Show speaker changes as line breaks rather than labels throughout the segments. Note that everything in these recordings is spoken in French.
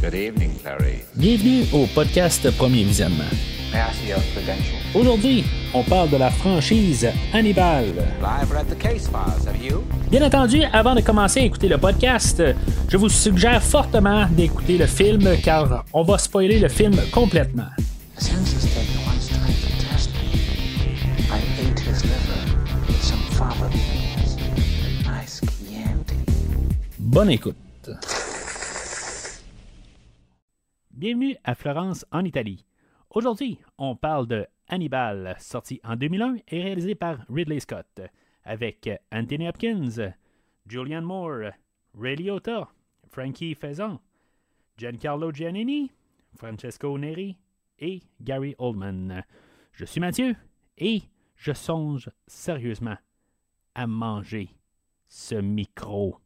Good evening, Clary.
Bienvenue au podcast Premier Visionnement. Aujourd'hui, on parle de la franchise Hannibal.
I've read the case files, have you?
Bien entendu, avant de commencer à écouter le podcast, je vous suggère fortement d'écouter le film car on va spoiler le film complètement.
The census
Bienvenue à Florence en Italie. Aujourd'hui, on parle de Hannibal, sorti en 2001 et réalisé par Ridley Scott, avec Anthony Hopkins, Julianne Moore, Ray Liotta, Frankie Faison, Giancarlo Giannini, Francesco Neri et Gary Oldman. Je suis Mathieu et je songe sérieusement à manger ce micro.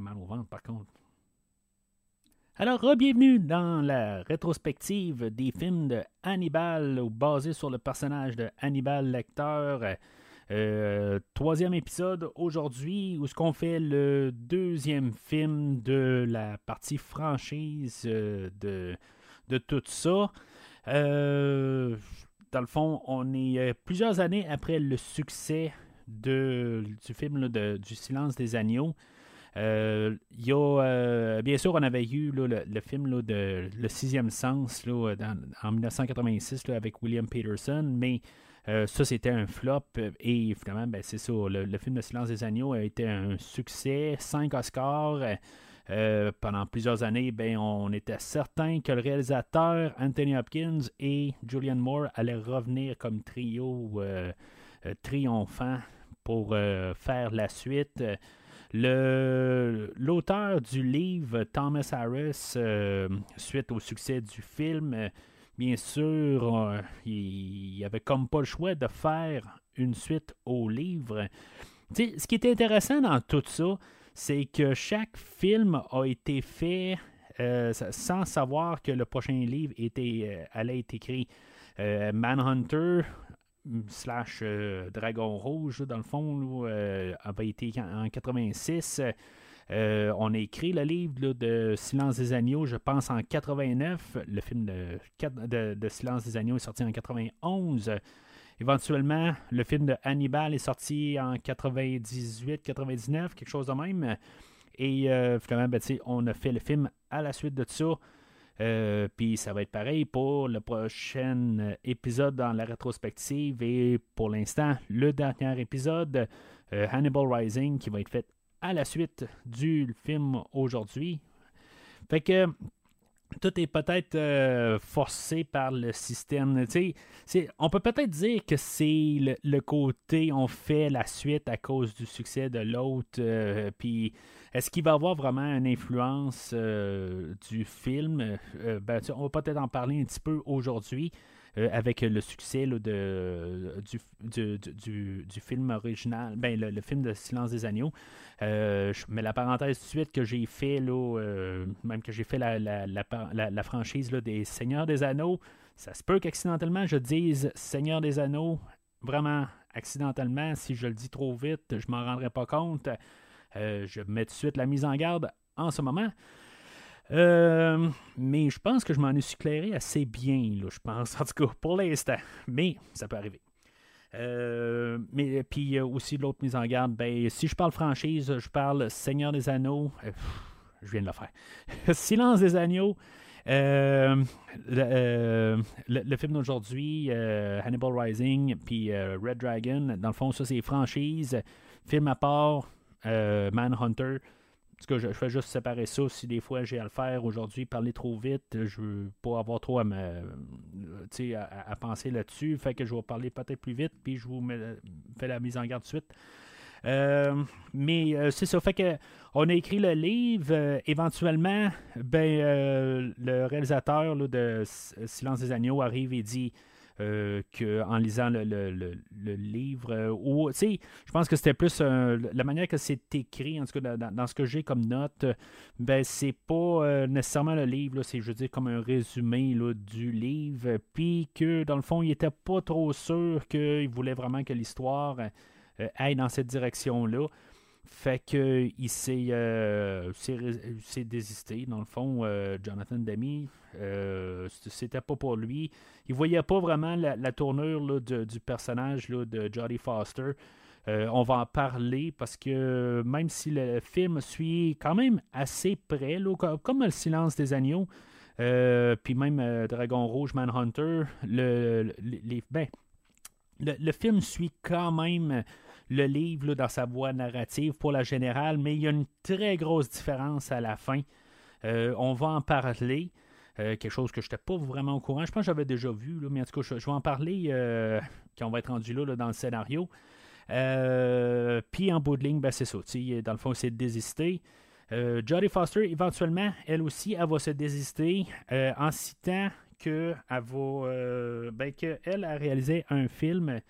Mal au ventre, par contre. Alors, bienvenue dans la rétrospective des films de Hannibal, basés sur le personnage de Hannibal Lecter. Euh, troisième épisode aujourd'hui, où ce qu'on fait le deuxième film de la partie franchise euh, de, de tout ça. Euh, dans le fond, on est plusieurs années après le succès de, du film de- du Silence des Agneaux. Euh, y a, euh, bien sûr, on avait eu le, film de Le Sixième Sens dans- en 1986 là, avec William Peterson, mais euh, ça, c'était un flop. euh, Et finalement, ben, c'est ça. Le, film Le Silence des Agneaux a été un succès. Cinq Oscars. euh, euh, pendant plusieurs années, ben, on était certain que le réalisateur Anthony Hopkins et Julianne Moore allaient revenir comme trio euh, euh, triomphant pour euh, faire la suite. L'auteur du livre, Thomas Harris, euh, suite au succès du film, euh, bien sûr, euh, il, il avait comme pas le choix de faire une suite au livre. Tu sais, ce qui est intéressant dans tout ça, c'est que chaque film a été fait sans savoir que le prochain livre était, allait être écrit. Manhunter slash euh, Dragon Rouge, dans le fond, euh, avait été en, en 86. Euh, on a écrit le livre de Silence des Agneaux, je pense, en 89. Le film de, Silence des Agneaux est sorti en 91. Éventuellement, le film de Hannibal est sorti en 98-99, quelque chose de même. Et finalement, ben, on a fait le film à la suite de ça. Euh, Puis ça va être pareil pour le prochain épisode dans la rétrospective. Et pour l'instant, le dernier épisode, euh, Hannibal Rising, qui va être fait à la suite du film aujourd'hui. Fait que tout est peut-être euh, forcé par le système. On peut peut-être dire que c'est le, côté on fait la suite à cause du succès de l'autre. euh, Puis est-ce qu'il va avoir vraiment une influence euh, du film? Ben, On va peut-être en parler un petit peu aujourd'hui. Euh, avec le succès de, du, du, du- film original, ben, le, film de Silence des Agneaux. Euh, je mets la parenthèse de suite que j'ai fait, là, euh, même que j'ai fait la, la, la, franchise là, des Seigneurs des Anneaux. Ça se peut qu'accidentellement je dise Seigneur des Anneaux, vraiment accidentellement. Si je le dis trop vite, je m'en rendrai pas compte. Euh, je mets tout de suite la mise en garde en ce moment. Euh, mais je pense que je m'en ai éclairé assez bien, là, je pense, en tout cas, pour l'instant. Mais ça peut arriver. Euh, mais puis euh, aussi l'autre mise en garde, ben, si je parle franchise, je parle Seigneur des Anneaux. euh, je viens de le faire. Silence des Agneaux. euh, le, euh, le- film d'aujourd'hui, euh, Hannibal Rising, puis euh, Red Dragon, dans le fond, ça c'est franchise. Film à part, euh, Manhunter. En tout cas, je, fais juste séparer ça. Si des fois j'ai à le faire aujourd'hui, parler trop vite, je veux pas avoir trop à me, euh, à, à- penser là-dessus. Fait que je vais parler peut-être plus vite, puis je vous fais la mise en garde de suite. Euh, mais euh, c'est ça, fait que on a écrit le livre. euh, éventuellement, ben euh, le réalisateur là, de Silence des agneaux arrive et dit euh, que en lisant le, le- le- livre, euh, ou je pense que c'était plus euh, la manière que c'est écrit, en tout cas dans, ce que j'ai comme note, ben c'est pas nécessairement le livre, c'est je veux dire comme un résumé là, du livre, puis que dans le fond il était pas trop sûr qu'il voulait vraiment que l'histoire aille dans cette direction-là. Fait que il s'est, désisté. Dans le fond, Jonathan Demi, c'était pas pour lui. Il voyait pas vraiment la, tournure là, du personnage là, de Jodie Foster. Euh, on va en parler parce que même si le film suit quand même assez près, là, co- comme Le silence des agneaux, euh, puis même euh, Dragon Rouge, Manhunter, ben, le, le film suit quand même le livre dans sa voie narrative pour la générale, mais il y a une très grosse différence à la fin. On va en parler. Euh, quelque chose que je n'étais pas vraiment au courant. Je pense que j'avais déjà vu, là, mais en tout cas, je, vais en parler euh, quand on va être rendu là, dans le scénario. Euh, Puis en bout de ligne, ben, c'est ça. Dans le fond, c'est de désister. Euh, Jodie Foster, éventuellement, elle aussi, elle va se désister en citant qu'elle va. ben, qu'elle a réalisé un film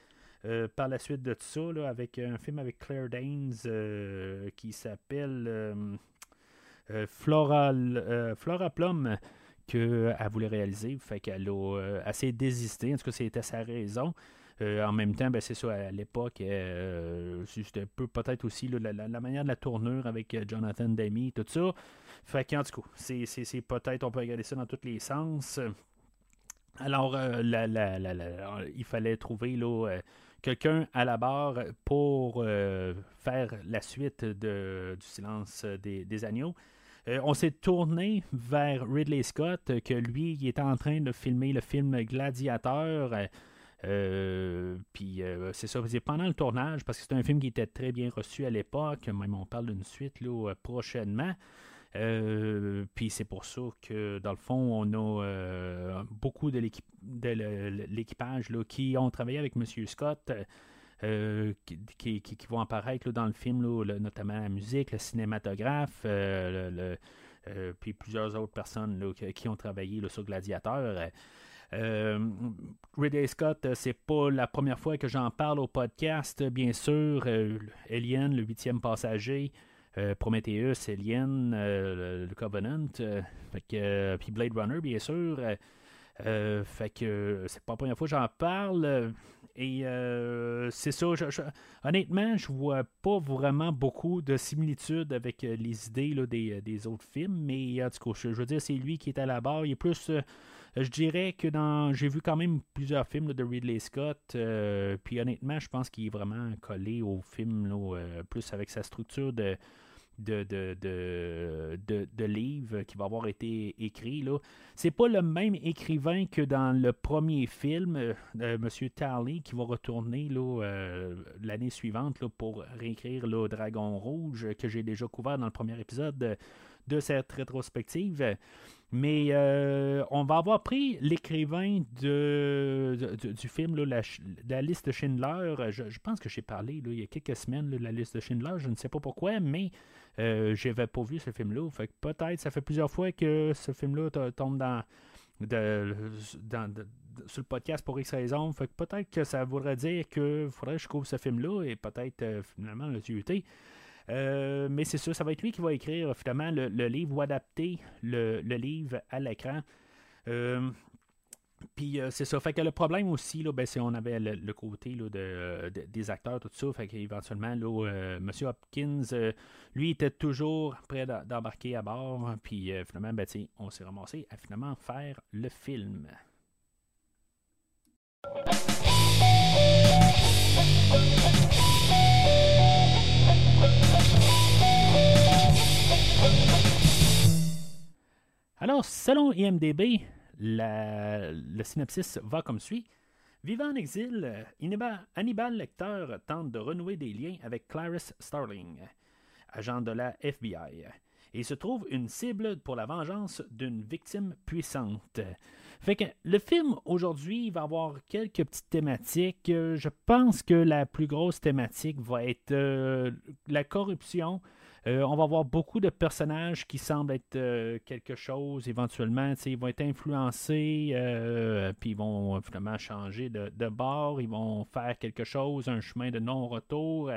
par la suite de tout ça, avec un film avec Claire Danes qui s'appelle Flora, euh, Flora Plum qu'elle voulait réaliser. Fait qu'elle a euh, assez désisté. En tout cas, c'était sa raison. Euh, en même temps, ben, c'est ça, à l'époque, euh, c'était peu peut-être aussi la, manière de la tournure avec Jonathan Demi, tout ça. Fait qu'en tout cas, c'est, peut-être, on peut regarder ça dans tous les sens. Alors, il fallait trouver quelqu'un à la barre pour faire la suite de, du silence des agneaux. Euh, on s'est tourné vers Ridley Scott, euh, que lui, il était en train de filmer le film Gladiateur. euh, puis euh, c'est ça, pendant le tournage, parce que c'est un film qui était très bien reçu à l'époque, même on parle d'une suite là, prochainement. Puis c'est pour ça que, dans le fond, on a beaucoup de l'équipage qui ont travaillé avec M. Scott, euh, qui, vont apparaître dans le film, notamment la musique, le cinématographe, euh, euh, puis plusieurs autres personnes qui, ont travaillé sur Gladiateur. Ridley Scott, c'est pas la première fois que j'en parle au podcast, bien sûr. Euh, Alien, le huitième passager, Prometheus, Alien, le, Covenant, puis Blade Runner, bien sûr. Fait que c'est pas la première fois que j'en parle. Euh, Et euh, c'est ça, je- je- honnêtement, je vois pas vraiment beaucoup de similitudes avec euh, les idées là, des, des autres films, mais en tout cas, je, veux dire, c'est lui qui est à la barre. Il est plus. euh, je dirais que dans. J'ai vu quand même plusieurs films de Ridley Scott. euh, puis honnêtement, je pense qu'il est vraiment collé au film, là, euh, plus avec sa structure de. De, de, de, de, de livre qui va avoir été écrit. Là. C'est pas le même écrivain que dans le premier film, euh, euh, Monsieur Tarley, qui va retourner euh, l'année suivante là, pour réécrire le Dragon Rouge, que j'ai déjà couvert dans le premier épisode de, cette rétrospective. Mais euh, on va avoir pris l'écrivain de, du- film, là, la, liste de Schindler. Je, pense que j'ai parlé là, il y a quelques semaines de la liste de Schindler. Je ne sais pas pourquoi, mais euh, j'avais pas vu ce film-là. Fait que peut-être, ça fait plusieurs fois que ce film-là to- tombe dans, dans- sur le podcast pour X raisons. Fait que peut-être que ça voudrait dire qu'il faudrait que je couvre ce film-là et peut-être euh, finalement le tuer. Euh, mais c'est sûr, ça va être lui qui va écrire finalement le, livre ou adapter le, livre à l'écran. Puis euh, c'est ça. Fait que le problème aussi, là, ben, c'est on avait le, côté là, de, euh, de- des acteurs, tout ça. Fait qu'éventuellement, là, euh, M. Hopkins, euh, lui, était toujours prêt d'em- d'embarquer à bord. Puis finalement, ben, on s'est ramassé à finalement faire le film. Alors, selon IMDB, la- le synopsis va comme suit. Vivant en exil, Hannibal- Lecter tente de renouer des liens avec Clarice Starling, agent de la FBI, et se trouve une cible pour la vengeance d'une victime puissante. Fait le film aujourd'hui va avoir quelques petites thématiques. Je pense que la plus grosse thématique va être euh, la corruption. Euh, on va voir beaucoup de personnages qui semblent être euh, quelque chose éventuellement. Ils vont être influencés, euh, puis ils vont finalement changer de, de bord. Ils vont faire quelque chose, un chemin de non-retour.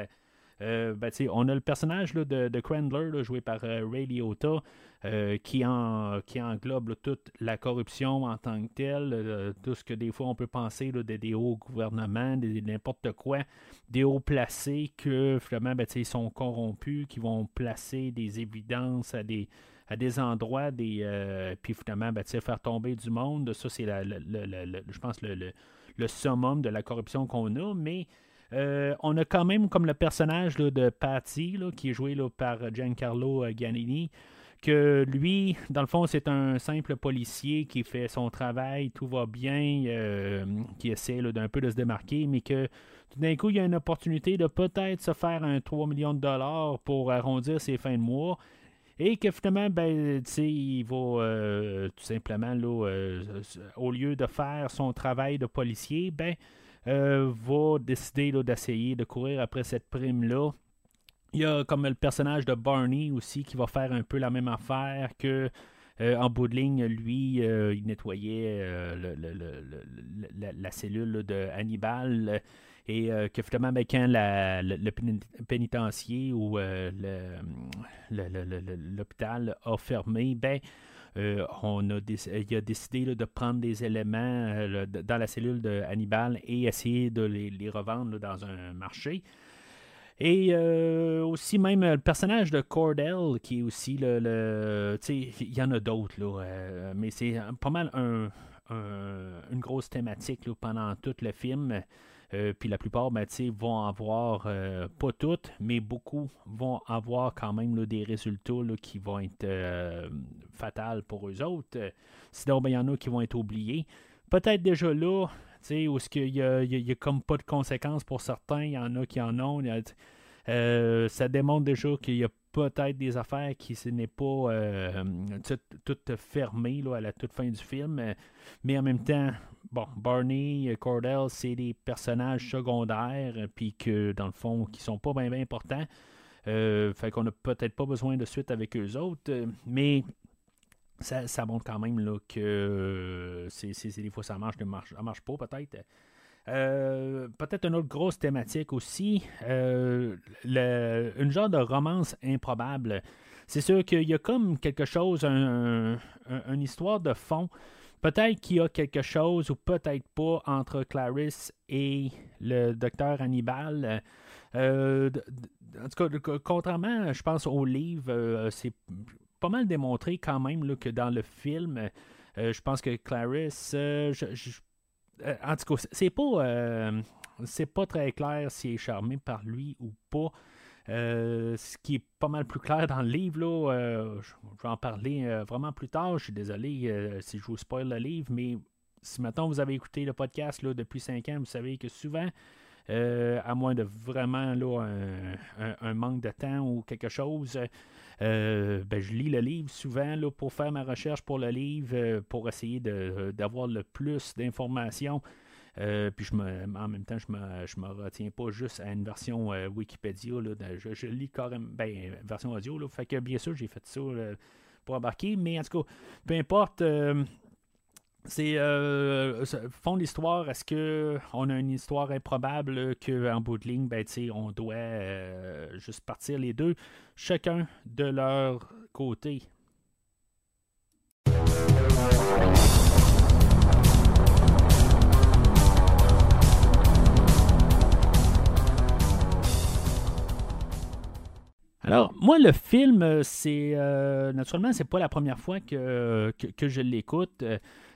Euh, ben, on a le personnage là, de, de, Crandler, joué par euh, Ray Liotta, euh, qui, en, qui englobe toute la corruption en tant que telle, tout ce que des fois on peut penser là, des, hauts gouvernements, des, n'importe quoi, des hauts placés que finalement ben, ils sont corrompus, qui vont placer des évidences à des, à des endroits, des, puis finalement ben, faire tomber du monde. Ça, c'est, je pense, le, le, summum de la corruption qu'on a, mais euh, on a quand même comme le personnage de Patty, qui est joué par Giancarlo euh, Giannini, que lui, dans le fond, c'est un simple policier qui fait son travail, tout va bien, euh, qui essaie d'un peu de se démarquer, mais que tout d'un coup, il y a une opportunité de peut-être se faire un 3 millions de dollars pour arrondir ses fins de mois. Et que finalement, ben, il va tout simplement, au lieu de faire son travail de policier, ben, euh, va décider d'essayer de courir après cette prime-là. Il y a comme le personnage de Barney aussi qui va faire un peu la même affaire que euh, en bout lui, euh, il nettoyait la, cellule de Hannibal et que finalement, ben, quand le pénitencier ou l'hôpital a fermé, ben, on a il a décidé de prendre des éléments euh, dans la cellule de Hannibal et essayer de les, revendre dans un marché. Et euh, aussi même le personnage de Cordell, qui est aussi le... le il y en a d'autres, là, mais c'est pas mal une grosse thématique pendant tout le film. Euh, puis la plupart, ben, vont avoir, euh, pas toutes, mais beaucoup vont avoir quand même des résultats qui vont être euh, fatals pour eux autres. Sinon, ben, il y en a qui vont être oubliés. Peut-être déjà là, où il n'y a, y a, comme pas de conséquences pour certains, il y en a qui en ont. ça démontre déjà qu'il y a peut-être des affaires qui ce n'est pas toutes tout fermées à la toute fin du film, mais en même temps, bon, Barney, Cordell, c'est des personnages secondaires, puis que dans le fond, qui sont pas bien importants. Euh, fait qu'on n'a peut-être pas besoin de suite avec eux autres, mais ça, montre quand même là, que c'est, des fois ça marche, ne marche, ça marche pas peut-être. Euh, peut-être une autre grosse thématique aussi, euh, une genre de romance improbable. C'est sûr qu'il y a comme quelque chose, une histoire de fond Peut-être qu'il y a quelque chose ou peut-être pas entre Clarisse et le docteur Hannibal. Euh, en tout cas, contrairement, je pense, au livre, euh, c'est pas mal démontré quand même que dans le film, euh, je pense que Clarisse, en tout cas, c'est pas, c'est pas très clair si elle est charmée par lui ou pas. Euh, ce qui est pas mal plus clair dans le livre, là, euh, je, vais en parler euh, vraiment plus tard. Je suis désolé si je vous spoil le livre, mais si maintenant vous avez écouté le podcast là, depuis 5 ans, vous savez que souvent, à moins de vraiment là, un, manque de temps ou quelque chose, ben, je lis le livre souvent là, pour faire ma recherche pour le livre, pour essayer d'avoir le plus d'informations. Euh, puis je en même temps, je me, je me retiens pas juste à une version euh, Wikipédia. je, lis carrément, ben, version audio. Là, fait que bien sûr, j'ai fait ça pour embarquer. Mais en tout cas, peu importe. Euh, c'est fond l'histoire, est-ce qu'on a une histoire improbable qu'en bout de ligne, ben, on doit juste partir les deux, chacun de leur côté? Alors, moi, le film, euh, c'est euh, naturellement, c'est pas la première fois que, je l'écoute.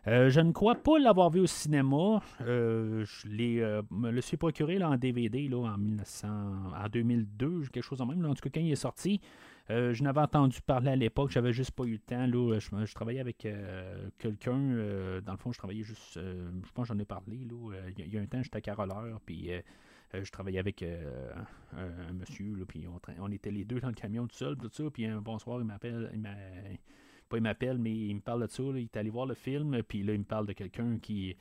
Euh, je ne crois pas l'avoir vu au cinéma. je me le suis procuré là, en DVD là, en, 1900, en 2002, quelque chose en même. en tout cas, quand il est sorti, je n'avais entendu parler à l'époque. J'avais juste pas eu le temps. Là, je, travaillais avec quelqu'un. dans le fond, je travaillais juste. je pense que j'en ai parlé. il y, a un temps, j'étais caroleur. Puis euh, je travaillais avec euh, un, monsieur, puis on, était les deux dans le camion tout seul, tout ça, puis un bonsoir, il m'appelle, il pas il m'appelle, mais il me parle de ça, il est allé voir le film, puis là, il me parle de quelqu'un qui,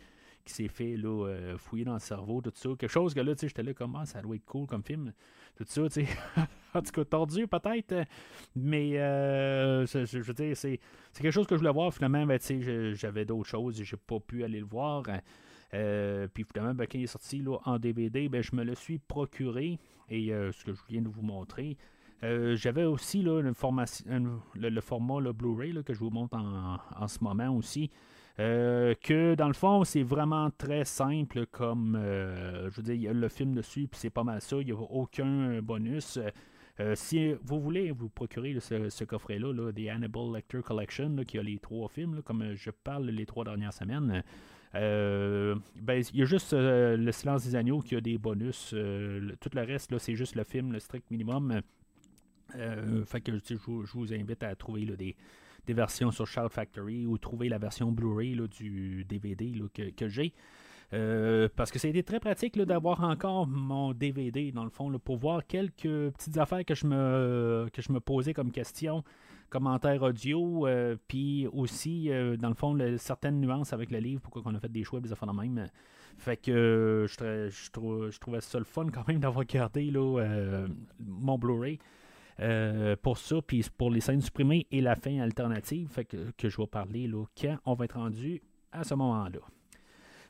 qui s'est fait là, euh, fouiller dans le cerveau, tout ça. Quelque chose que là, tu sais, j'étais là, comment ça doit être cool comme film, tout ça, tu sais. en tout cas, tordu peut-être, mais je, veux dire, c'est, quelque chose que je voulais voir, finalement, ben, tu sais, j'avais d'autres choses et j'ai pas pu aller le voir. Euh, puis finalement, ben, quand il est sorti là, en DVD, ben, je me le suis procuré. et ce que je viens de vous montrer. J'avais aussi là, le, format Blu-ray que je vous montre en, ce moment aussi. que dans le fond, c'est vraiment très simple comme je veux dire, il y a le film dessus, puis c'est pas mal ça, il n'y a aucun bonus. Euh, si vous voulez vous procurer ce, coffret-là, là, des Hannibal Lecter Collection, qui a les trois films, comme je parle les trois dernières semaines, euh, ben, il y a juste euh, Le silence des agneaux qui a des bonus. tout le reste, c'est juste le film, le strict minimum. je, vous invite à trouver des, versions sur Shout Factory ou trouver la version Blu-ray du DVD que j'ai. Euh, parce que ça a été très pratique d'avoir encore mon DVD, dans le fond, pour voir quelques petites affaires que je me, que je me posais comme question, commentaires audio, euh, puis aussi, euh, dans le fond, certaines nuances avec le livre, pourquoi on a fait des choix, des affaires de même. Fait que je, je, trouvais ça le fun quand même d'avoir gardé mon Blu-ray. pour ça, puis pour les scènes supprimées et la fin alternative, fait que, que je vais parler là, quand on va être rendu à ce moment-là.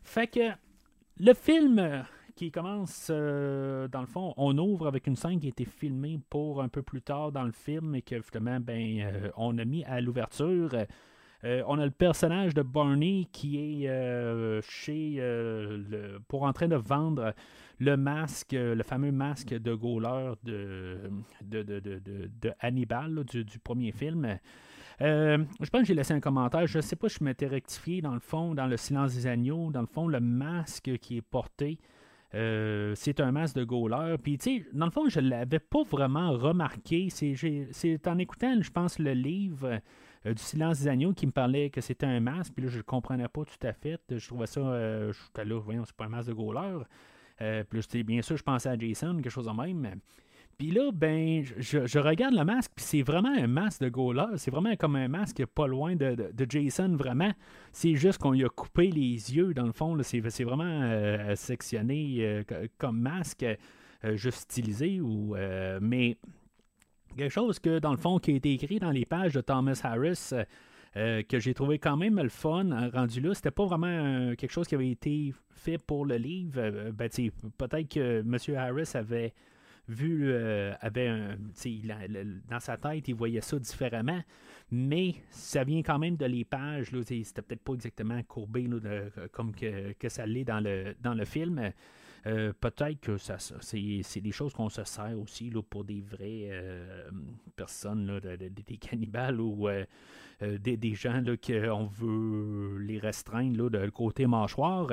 Fait que le film euh, qui commence, euh, dans le fond, on ouvre avec une scène qui a été filmée pour un peu plus tard dans le film et que finalement, ben, euh, on a mis à l'ouverture. on a le personnage de Barney qui est chez le, pour en train de vendre le masque, le fameux masque de Gauler de, de, de, de Hannibal du, du, premier film. Euh, je pense que j'ai laissé un commentaire. Je ne sais pas si je m'étais rectifié dans le fond, dans le silence des agneaux. Dans le fond, le masque qui est porté, euh, c'est un masque de Gauler. Puis, tu sais, dans le fond, je ne l'avais pas vraiment remarqué. C'est en écoutant, je pense, le livre euh, du silence des agneaux qui me parlait que c'était un masque. Puis là, je ne comprenais pas tout à fait. Je trouvais ça. je suis là, voyons, c'est pas un masque de Gauler. puis, bien sûr, je pensais à Jason, quelque chose de même. Puis là, ben, je, regarde le masque, puis c'est vraiment un masque de Gola. C'est vraiment comme un masque pas loin de, Jason, vraiment. C'est juste qu'on lui a coupé les yeux, dans le fond. C'est vraiment euh, sectionné euh, comme masque, euh, juste stylisé. Ou, mais quelque chose que, dans le fond, qui a été écrit dans les pages de Thomas Harris. que j'ai trouvé quand même le fun rendu là. C'était pas vraiment quelque chose qui avait été fait pour le livre. ben, peut-être que M. Harris avait vu, euh, avait un, dans sa tête, il voyait ça différemment, mais ça vient quand même de les pages. C'était peut-être pas exactement courbé comme que, que ça l'est dans le, dans le film. Euh, peut-être que ça, c'est, des choses qu'on se sert aussi là, pour des vraies euh, personnes, des cannibales ou des, des, gens qu'on veut les restreindre de côté mâchoire.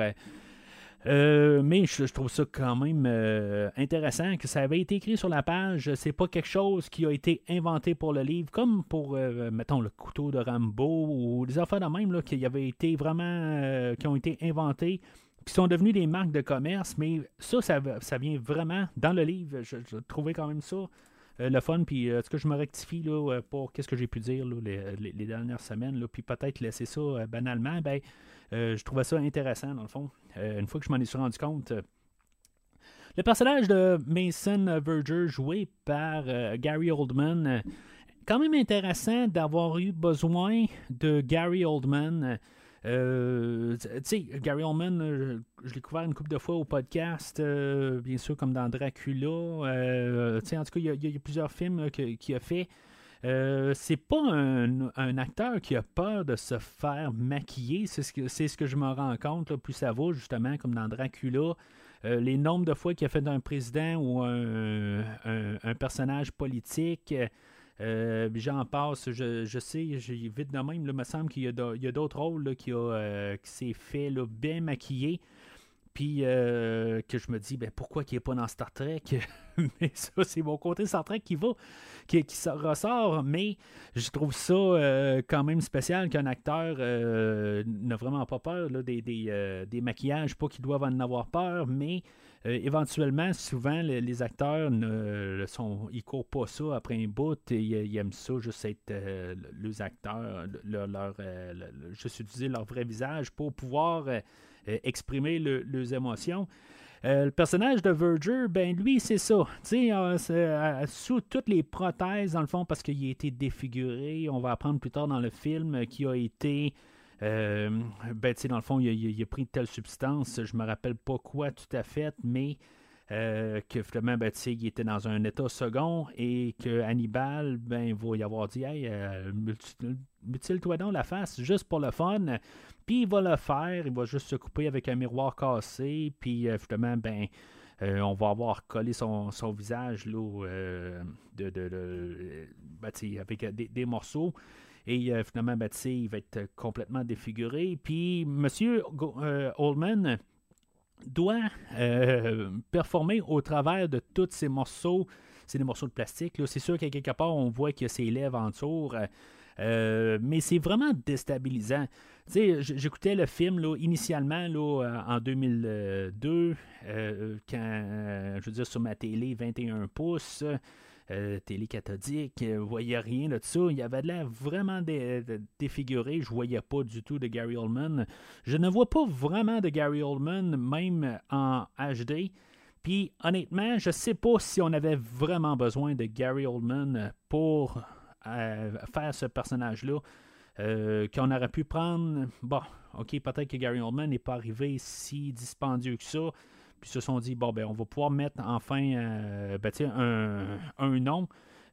Euh, mais je, trouve ça quand même euh, intéressant que ça avait été écrit sur la page. C'est pas quelque chose qui a été inventé pour le livre, comme pour, euh, mettons, le couteau de Rambo ou des affaires de même là, qui avaient été vraiment, qui ont été inventés, qui sont devenus des marques de commerce. Mais ça, ça, vient vraiment dans le livre. Je, trouvais quand même ça. le fun, puis est-ce que je me rectifie là, pour qu'est-ce que j'ai pu dire les, dernières semaines, puis peut-être laisser ça banalement, ben, je trouvais ça intéressant dans le fond. Euh, une fois que je m'en suis rendu compte. Euh, le personnage de Mason Verger, joué par euh, Gary Oldman, quand même intéressant d'avoir eu besoin de Gary Oldman. tu sais, Gary Oldman, je l'ai couvert une couple de fois au podcast, bien sûr, comme dans Dracula. en tout cas, il y, a plusieurs films qu'il a fait. Euh, c'est pas un, acteur qui a peur de se faire maquiller. C'est ce que, je me rends compte. plus ça va, justement, comme dans Dracula. Euh, les nombres de fois qu'il a fait un président ou un, personnage politique. Euh, j'en passe, je, sais, j'ai vite de même, il me semble qu'il y a, d'autres rôles qui s'est fait bien maquiller. Puis que je me dis, ben, pourquoi il n'est pas dans Star Trek? mais ça, c'est mon côté Star Trek qui va qui, qui ressort, mais je trouve ça euh, quand même spécial qu'un acteur euh, n'a vraiment pas peur des, euh, des, maquillages, pas qu'ils doivent en avoir peur, mais éventuellement, souvent, les, acteurs ne sont, ils courent pas ça après un bout, et, ils aiment ça, juste être les acteurs, leur, leur juste utiliser leur vrai visage pour pouvoir exprimer leurs émotions. Euh, le personnage de Verger, ben lui, c'est ça. Euh, euh, sous toutes les prothèses, dans le fond, parce qu'il a été défiguré, on va apprendre plus tard dans le film, qui a été. ben, dans le fond, il a, pris telle substance, je me rappelle pas quoi tout à fait, mais que finalement, ben, il était dans un état second et que Hannibal ben, va y avoir dit Hey, mutile-toi donc la face juste pour le fun. Puis il va le faire, il va juste se couper avec un miroir cassé, puis finalement, ben. on va avoir collé son, visage là, de, ben, avec des, morceaux. Et finalement, ben, il va être complètement défiguré. Puis M. Oldman doit euh, performer au travers de tous ces morceaux. C'est des morceaux de plastique. C'est sûr qu'à quelque part, on voit a ses lèvres en dessous. Euh, mais c'est vraiment déstabilisant. J'écoutais le film là, initialement là, en 2002, euh, quand, je veux dire, sur ma télé 21 pouces. Euh, télé cathodique, je euh, voyais rien de ça. Il avait l'air vraiment défiguré. Je voyais pas du tout de Gary Oldman. Je ne vois pas vraiment de Gary Oldman, même en HD. Puis honnêtement, je sais pas si on avait vraiment besoin de Gary Oldman pour euh, faire ce personnage-là. qu'on aurait pu prendre. Bon, ok, peut-être que Gary Oldman n'est pas arrivé si dispendieux que ça puis se sont dit, bon, ben, on va pouvoir mettre enfin euh, ben, un, un, nom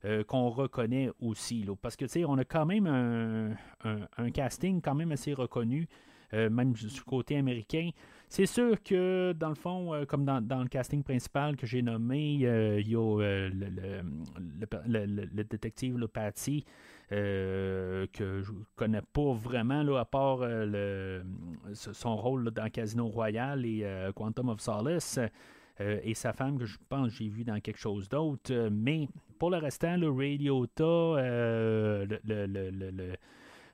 euh, qu'on reconnaît aussi. Là, parce que on a quand même un, casting quand même assez reconnu, euh, même du côté américain. C'est sûr que, dans le fond, comme dans, le casting principal que j'ai nommé, il y a le, le, détective le Patty, euh, que je connais pas vraiment, là, à part euh, le, son rôle dans Casino Royale et euh, Quantum of Solace. et sa femme, que je pense j'ai vu dans quelque chose d'autre. mais pour le restant, le Radiota, le, le, le,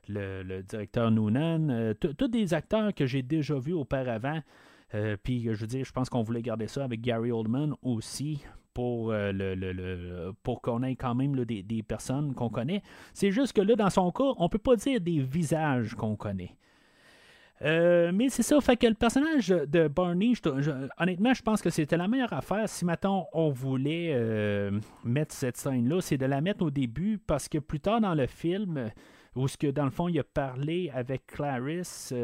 directeur Noonan, tous des acteurs que j'ai déjà vus auparavant. puis je veux dire, je pense qu'on voulait garder ça avec Gary Oldman aussi pour, euh, le, pour qu'on ait quand même des, personnes qu'on connaît. C'est juste que là, dans son cas, on peut pas dire des visages qu'on connaît. Euh, mais c'est ça, fait que le personnage de Barney, honnêtement, je pense que c'était la meilleure affaire. Si maintenant on voulait euh, mettre cette scène-là, c'est de la mettre au début parce que plus tard dans le film, où ce que dans le fond il a parlé avec Clarisse,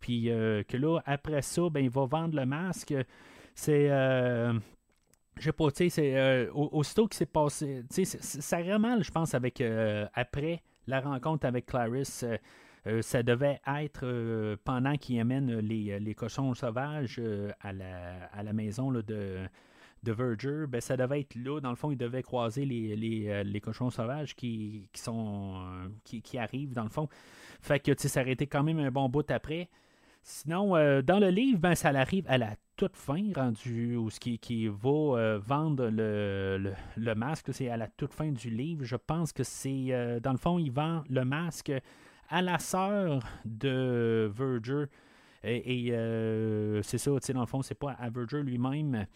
puis que là après ça, ben il va vendre le masque. C'est je sais pas, tu sais, c'est euh, aussitôt qui s'est passé, tu sais, ça irait mal, je pense, avec euh, après la rencontre avec Clarisse. Euh, ça devait être pendant qu'il amène les, les, cochons sauvages à, la, à la maison là, de, de Verger, ben, ça devait être là. Dans le fond, il devait croiser les, les, les cochons sauvages qui, sont qui, qui, arrivent, dans le fond. Fait que ça aurait été quand même un bon bout après. Sinon, dans le livre, ben, ça arrive à la toute fin, rendu ou ce qui, qui va euh, vendre le, masque, c'est à la toute fin du livre. Je pense que c'est, euh, dans le fond, il vend le masque à la sœur de Verger. Et, euh, c'est ça, dans le fond, c'est pas à Verger lui-même.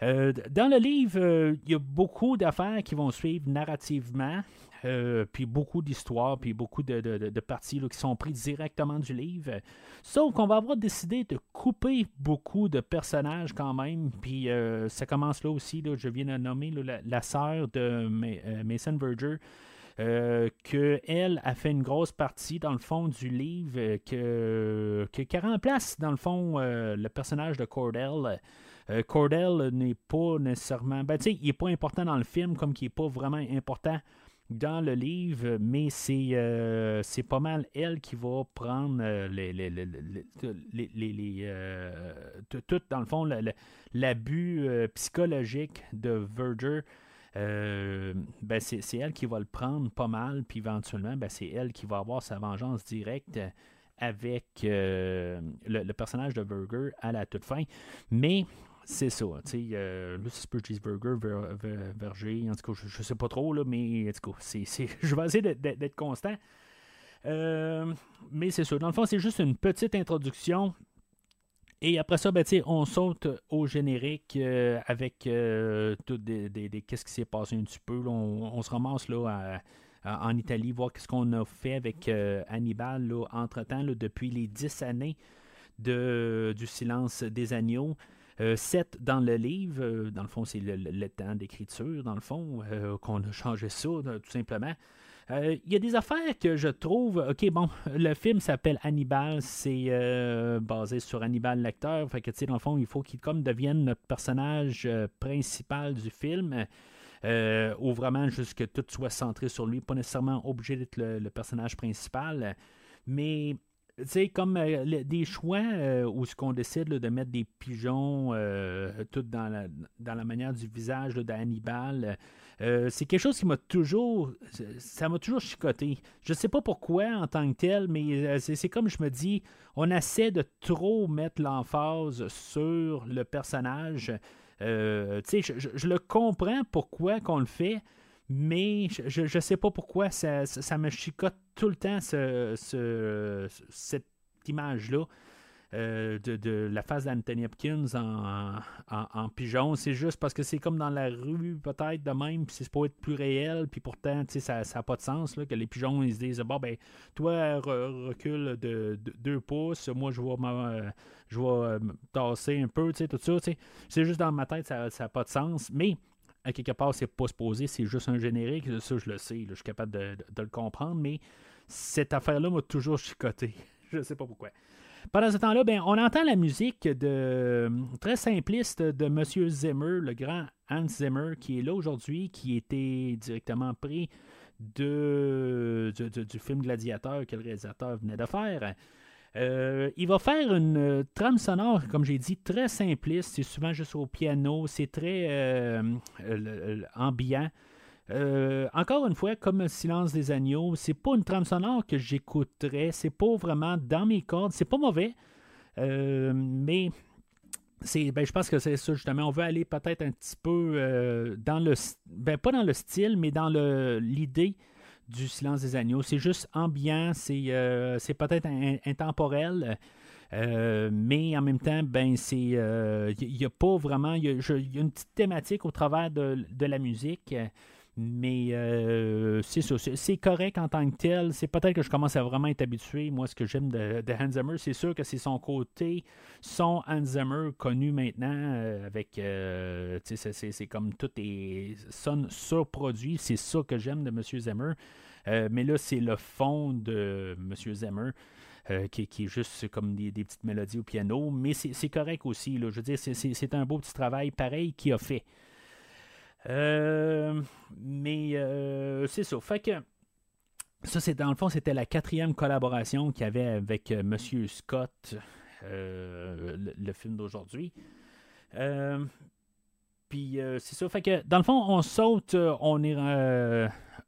Dans le livre, il y a beaucoup d'affaires qui vont suivre narrativement. Euh, puis beaucoup d'histoires, puis beaucoup de, parties qui sont prises directement du livre. Sauf qu'on va avoir décidé de couper beaucoup de personnages quand même, puis euh, ça commence là aussi, je viens de nommer la, sœur de euh, Mason Verger. qu'elle a fait une grosse partie dans le fond du livre que, qui remplace dans le fond le personnage de Cordell. Cordell n'est pas nécessairement. Ben, il n'est pas important dans le film comme il n'est pas vraiment important dans le livre, mais c'est, euh, pas mal elle qui va prendre euh, les, les, euh, tout, dans le fond, l'abus psychologique de Verger. ben c'est, elle qui va le prendre pas mal, puis éventuellement, ben c'est elle qui va avoir sa vengeance directe avec le, personnage de Verger à la toute fin. Mais c'est ça. Tu sais, euh, là, c'est cheeseburger, ver, verger, en tout cas, je, ne sais pas trop, là, mais en tout cas, c'est, je vais essayer d'être, constant. Euh, mais c'est ça. Dans le fond, c'est juste une petite introduction. Et après ça, ben, on saute au générique euh, avec tout des, des, qu'est-ce qui s'est passé un petit peu. on, se ramasse là en Italie, voir ce qu'on a fait avec Hannibal entre-temps, depuis les dix années de, du silence des agneaux. 7 dans le livre. dans le fond, c'est le, temps d'écriture, dans le fond, qu'on a changé ça, tout simplement. Il y a des affaires que je trouve. Ok, bon, le film s'appelle Hannibal, c'est basé sur Hannibal l'acteur. Fait que, tu sais, dans le fond, il faut qu'il comme devienne notre personnage principal du film. ou vraiment juste que tout soit centré sur lui, pas nécessairement obligé d'être le, personnage principal. Mais tu sais, comme euh, des choix euh, où ce qu'on décide de mettre des pigeons euh, tout dans la, dans la manière du visage d'Hannibal, c'est quelque chose qui m'a toujours. Ça m'a toujours chicoté. Je sais pas pourquoi en tant que tel, mais c'est comme je me dis, on essaie de trop mettre l'emphase sur le personnage. tu sais, je, je, le comprends pourquoi qu'on le fait, mais je ne sais pas pourquoi ça, me chicote tout le temps ce, cette image-là. Euh, de, la face d'Anthony Hopkins en, en, pigeon. C'est juste parce que c'est comme dans la rue, peut-être, de même, puis c'est pas être plus réel, puis pourtant, ça n'a pas de sens, là, que les pigeons, ils se disent, bon, ben, toi, recule de, deux pouces, moi, je vais, je vais euh, tasser un peu, tout ça, c'est juste dans ma tête, ça n'a pas de sens, mais à quelque part, c'est pas supposé, c'est juste un générique. Ça, je le sais, je suis capable de, le comprendre, mais cette affaire-là m'a toujours chicoté. je ne sais pas pourquoi. Pendant ce temps-là, ben, on entend la musique de très simpliste de M. Zimmer, le grand Hans Zimmer, qui est là aujourd'hui, qui était directement pris de, du film Gladiateur que le réalisateur venait de faire. Euh, il va faire une euh, trame sonore, comme j'ai dit, très simpliste. C'est souvent juste au piano. C'est très euh, ambiant. encore une fois, comme Silence des agneaux, c'est pas une trame sonore que j'écouterais. C'est pas vraiment dans mes cordes. C'est pas mauvais. mais c'est, ben, je pense que c'est ça justement. On veut aller peut-être un petit peu dans le. Ben, pas dans le style, mais dans l'idée du Silence des Agneaux. C'est juste ambiant, c'est, euh, peut-être intemporel. Euh, mais en même temps, ben c'est il euh, n'y a pas vraiment. Il y, a une petite thématique au travers de, la musique. Mais c'est ça, c'est correct en tant que tel. C'est peut-être que je commence à vraiment être habitué. Moi, ce que j'aime de, de Hans Zimmer, c'est sûr que c'est son côté, son Hans Zimmer connu maintenant, avec, c'est comme tout est sonne surproduit. C'est ça que j'aime de M. Zimmer. Euh, mais là, c'est le fond de M. Zemmer. Euh, qui, est juste comme des, petites mélodies au piano, mais c'est correct aussi. Là, je veux dire, c'est un beau petit travail pareil qu'il a fait. Euh, mais c'est ça. Fait que ça, c'est dans le fond, c'était la quatrième collaboration qu'il y avait avec M. Scott, le, film d'aujourd'hui. Puis c'est ça. Fait que dans le fond, on saute, on est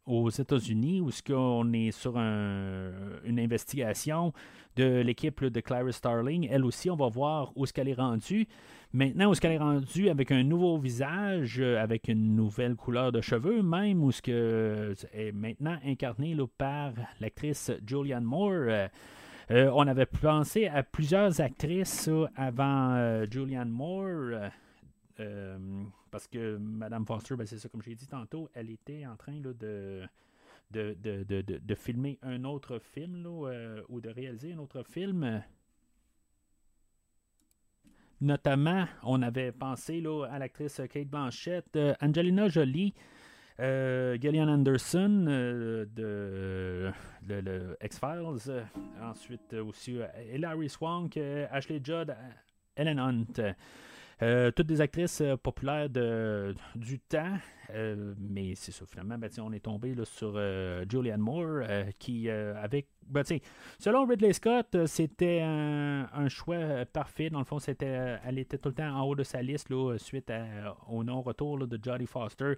aux États-Unis où ce qu'on est sur une investigation de l'équipe de Clarice Starling. Elle aussi, on va voir où ce qu'elle est rendue. Maintenant, où ce qu'elle est rendue avec un nouveau visage, euh, avec une nouvelle couleur de cheveux, même où ce que est maintenant incarné par l'actrice Julianne Moore. Euh, on avait pensé à plusieurs actrices avant Julianne Moore. Euh, parce que Madame Foster, ben, c'est ça, comme j'ai dit tantôt, elle était en train de, de, de, filmer un autre film euh, ou de réaliser un autre film. Notamment, on avait pensé à l'actrice Kate Blanchett, euh, Angelina Jolie, Gillian Anderson de, de, X-Files, ensuite aussi Hilary Swank, Ashley Judd, Ellen Hunt. Euh, toutes des actrices euh, populaires du temps. Euh, mais c'est ça, finalement, ben, on est tombé sur Julianne Moore, qui, avec. Ben, selon Ridley Scott, c'était un, choix parfait. Dans le fond, c'était, elle était tout le temps en haut de sa liste suite au non-retour de Jodie Foster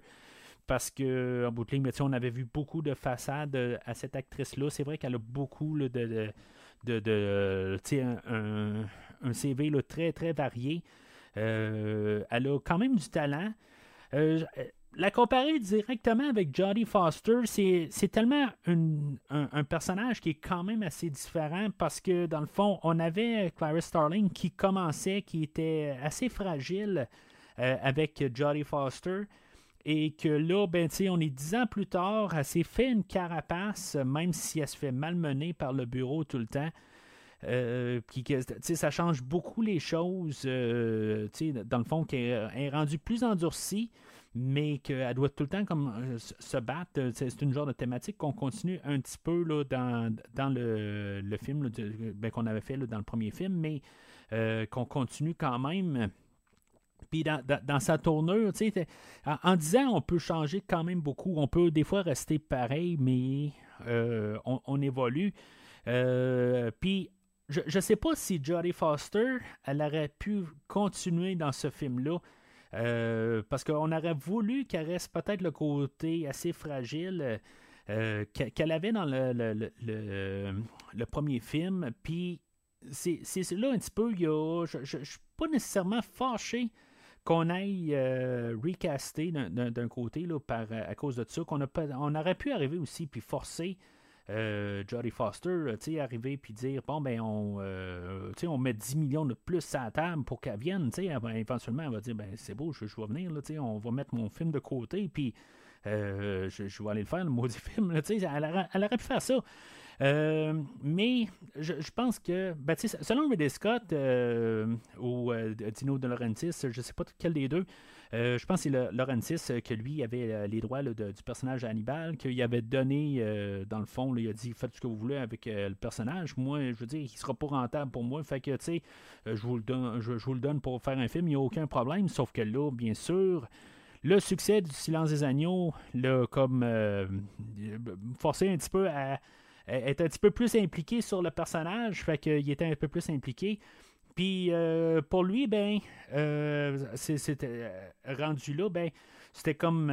parce que en bout de ligne, ben, on avait vu beaucoup de façades à cette actrice-là. C'est vrai qu'elle a beaucoup de, de, de, un, CV très très varié. Euh, elle a quand même du talent. Euh, la comparer directement avec Jodie Foster, c'est tellement un, personnage qui est quand même assez différent parce que, dans le fond, on avait Clarice Starling qui commençait, qui était assez fragile euh, avec Jodie Foster. Et que là, ben, on est dix ans plus tard, elle s'est fait une carapace, même si elle se fait malmener par le bureau tout le temps. Que ça change beaucoup les choses. dans le fond, qu'elle est rendue plus endurcie, mais qu'elle doit tout le temps comme se battre. C'est une genre de thématique qu'on continue un petit peu là, dans, dans le, le film ben, qu'on avait fait dans le premier film, mais qu'on continue quand même. Puis dans, sa tournure, en, en 10 ans, on peut changer quand même beaucoup. On peut des fois rester pareil, mais euh, on, évolue. Euh, puis je ne sais pas si Jodie Foster, elle aurait pu continuer dans ce film-là. Euh, parce qu'on aurait voulu qu'elle reste peut-être le côté assez fragile qu'elle avait dans le, le, premier film. Puis c'est là un petit peu, je ne suis pas nécessairement fâché qu'on aille euh, recaster d'un côté là, à cause de ça, qu'on on aurait pu arriver aussi puis forcer euh, Jodie Foster, tu arriver puis dire bon ben on, euh, on met 10 millions de plus à la table pour qu'elle vienne, tu éventuellement elle va dire ben c'est beau, je, vais venir, là, on va mettre mon film de côté puis je, je, vais aller le faire, le maudit film, là, elle, elle aurait pu faire ça. Euh, mais je, pense que, ben, selon Ridley Scott euh, ou euh, Dino De Laurentiis, je ne sais pas quel des deux, je pense que c'est Laurentiis que lui avait les droits du personnage Hannibal, qu'il avait donné, dans le fond, il a dit faites ce que vous voulez avec le personnage. Moi, je veux dire, il sera pas rentable pour moi. Fait que, tu sais, je, vous le donne, je, vous le donne pour faire un film, il n'y a aucun problème. Sauf que là, bien sûr, le succès du Silence des Agneaux l'a comme forcé un petit peu à est un petit peu plus impliqué sur le personnage, fait qu'il était un peu plus impliqué. Puis euh, pour lui, ben, euh, c'était euh, rendu là, ben, c'était comme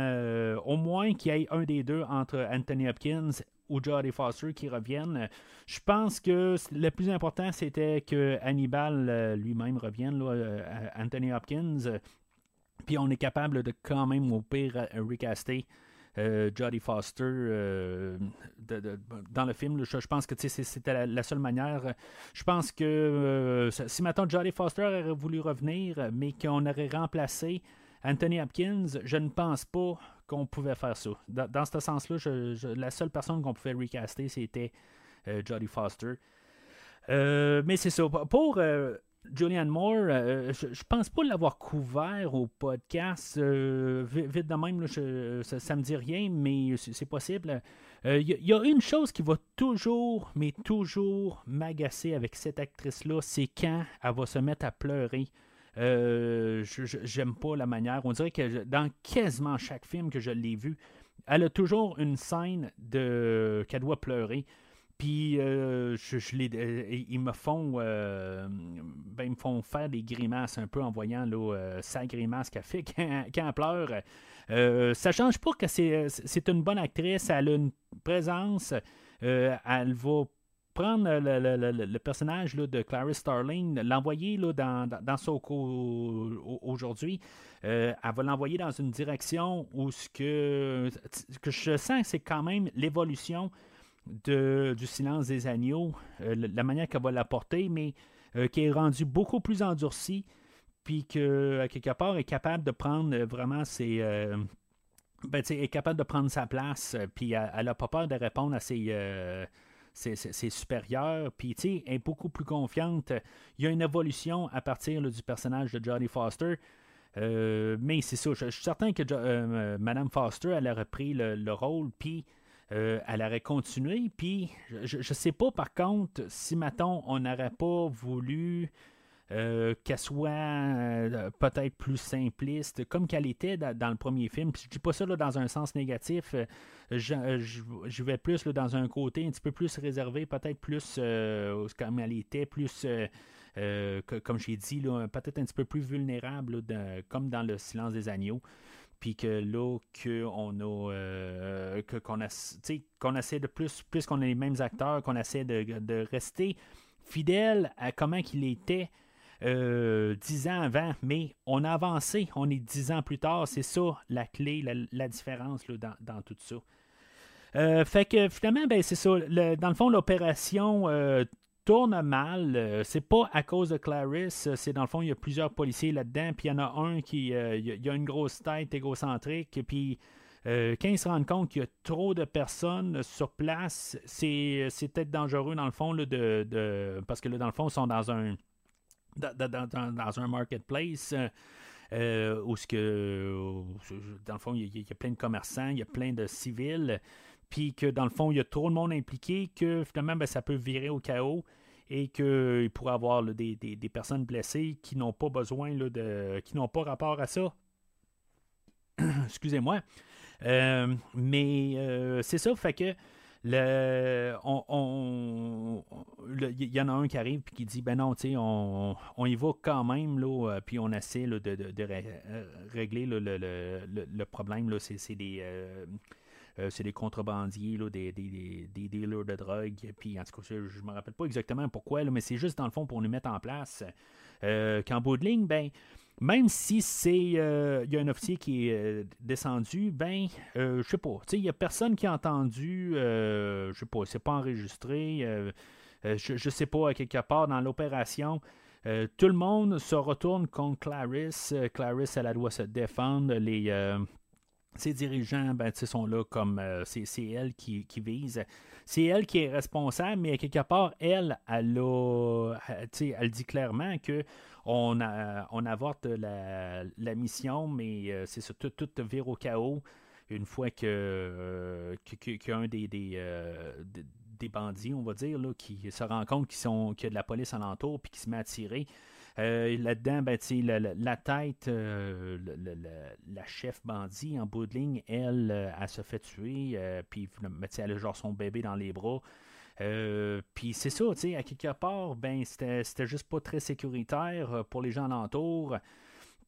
au moins qu'il y ait un des deux entre Anthony Hopkins ou Jodie Foster qui reviennent. Je pense que le plus important, c'était que Hannibal lui-même revienne, là, Anthony Hopkins. Puis on est capable de quand même au pire recaster euh, Jodie Foster euh, dans le film. Je, pense que c'était la, seule manière. Je pense que euh, si maintenant Jodie Foster aurait voulu revenir, mais qu'on aurait remplacé Anthony Hopkins, je ne pense pas qu'on pouvait faire ça. Dans, ce sens-là, la seule personne qu'on pouvait recaster, c'était Jodie Foster. mais c'est ça. Pour Julianne Moore, euh, je, je, pense pas l'avoir couvert au podcast. Euh, vite de même, ça, me dit rien, mais c'est possible. Il euh, y, a une chose qui va toujours, mais toujours m'agacer avec cette actrice-là, c'est quand elle va se mettre à pleurer. J'aime pas la manière. On dirait que dans quasiment chaque film que je l'ai vu, elle a toujours une scène de qu'elle doit pleurer. Puis euh, je, euh, ils me font euh, ben, me font faire des grimaces un peu en voyant sa grimace qu'elle fait quand, elle pleure. ça change pas que c'est une bonne actrice, elle a une présence, elle va prendre le, personnage là, de Clarice Starling, l'envoyer dans, dans, dans aujourd'hui. elle va l'envoyer dans une direction où ce que, que je sens c'est quand même l'évolution du silence des agneaux, euh, la manière qu'elle va l'apporter, mais euh, qui est rendue beaucoup plus endurcie, puis que, quelque part, est capable de prendre vraiment ses. Euh, ben, est capable de prendre sa place, puis elle n'a pas peur de répondre à ses. ses, supérieurs, puis tu est beaucoup plus confiante. Il y a une évolution à partir du personnage de Jodie Foster. mais c'est ça, je, suis certain que Madame Foster, elle a repris le, le rôle, puis euh, elle aurait continué. Puis, je ne sais pas par contre si, mettons, on n'aurait pas voulu euh, qu'elle soit euh, peut-être plus simpliste, comme qu'elle était dans, le premier film. Puis, je dis pas ça dans un sens négatif. Je, vais plus dans un côté un petit peu plus réservé, peut-être plus comme elle était, plus. comme j'ai dit, peut-être un petit peu plus vulnérable, comme dans le silence des agneaux puis que là qu'on a euh, qu'on a qu'on essaie de plus plus qu'on a les mêmes acteurs qu'on essaie de, rester fidèle à comment qu'il était euh, dix ans avant. Mais on a avancé on est dix ans plus tard. C'est ça la clé la, différence là, dans, tout ça. Euh, fait que finalement ben c'est ça. Dans le fond l'opération tourne mal. Euh, c'est pas à cause de Clarice, euh, c'est dans le fond, il y a plusieurs policiers là-dedans, puis il y en a un qui euh, a une grosse tête égocentrique, puis quand ils se rendent compte qu'il y a trop de personnes sur place, c'est, peut-être dangereux dans le fond de, de, parce que là, dans le fond, ils sont dans un dans, un marketplace. Où ce que, dans le fond, il y, a, plein de commerçants, il y a plein de civils, puis que dans le fond, il y a trop de monde impliqué que finalement, ben, ça peut virer au chaos et qu'il pourrait y avoir des, personnes blessées qui n'ont pas besoin de. qui n'ont pas rapport à ça. Excusez-moi. Euh, mais euh, c'est ça, fait que le, on, il y en a un qui arrive et qui dit ben non, tu sais, on, on, y va quand même, là, euh, puis on essaie de, de, régler le, le, problème. Là, c'est, des. C'est des contrebandiers, là, des, dealers de drogue. Puis, en tout cas, je ne me rappelle pas exactement pourquoi, mais c'est juste dans le fond pour nous mettre en place qu'en bout de ligne, ben, même si c'est euh, il y a un officier qui est euh, descendu, ben euh, je sais pas, il y a personne qui a entendu, je sais pas, c'est pas enregistré, je, sais pas quelque part dans l'opération. tout le monde se retourne contre Clarisse. Clarisse, elle, doit se défendre. Les, ses dirigeants ben, sont là comme c'est, elle qui, qui vise. C'est elle qui est responsable, mais quelque part, elle, elle, a, elle dit clairement que on, on avorte la, mission, mais euh, c'est ça, tout, tout vire au chaos une fois que, euh, qu'un des, euh, des, des, bandits, on va dire, là, qui se rend compte qu'ils sont, qu'il y a de la police alentour puis qui se met à tirer. Là-dedans, ben, la, la, tête, la chef bandit en bout de ligne, elle, elle se fait tuer, puis ben, elle a genre son bébé dans les bras. Euh, puis c'est ça, à quelque part, ben, c'était juste pas très sécuritaire euh, pour les gens alentours.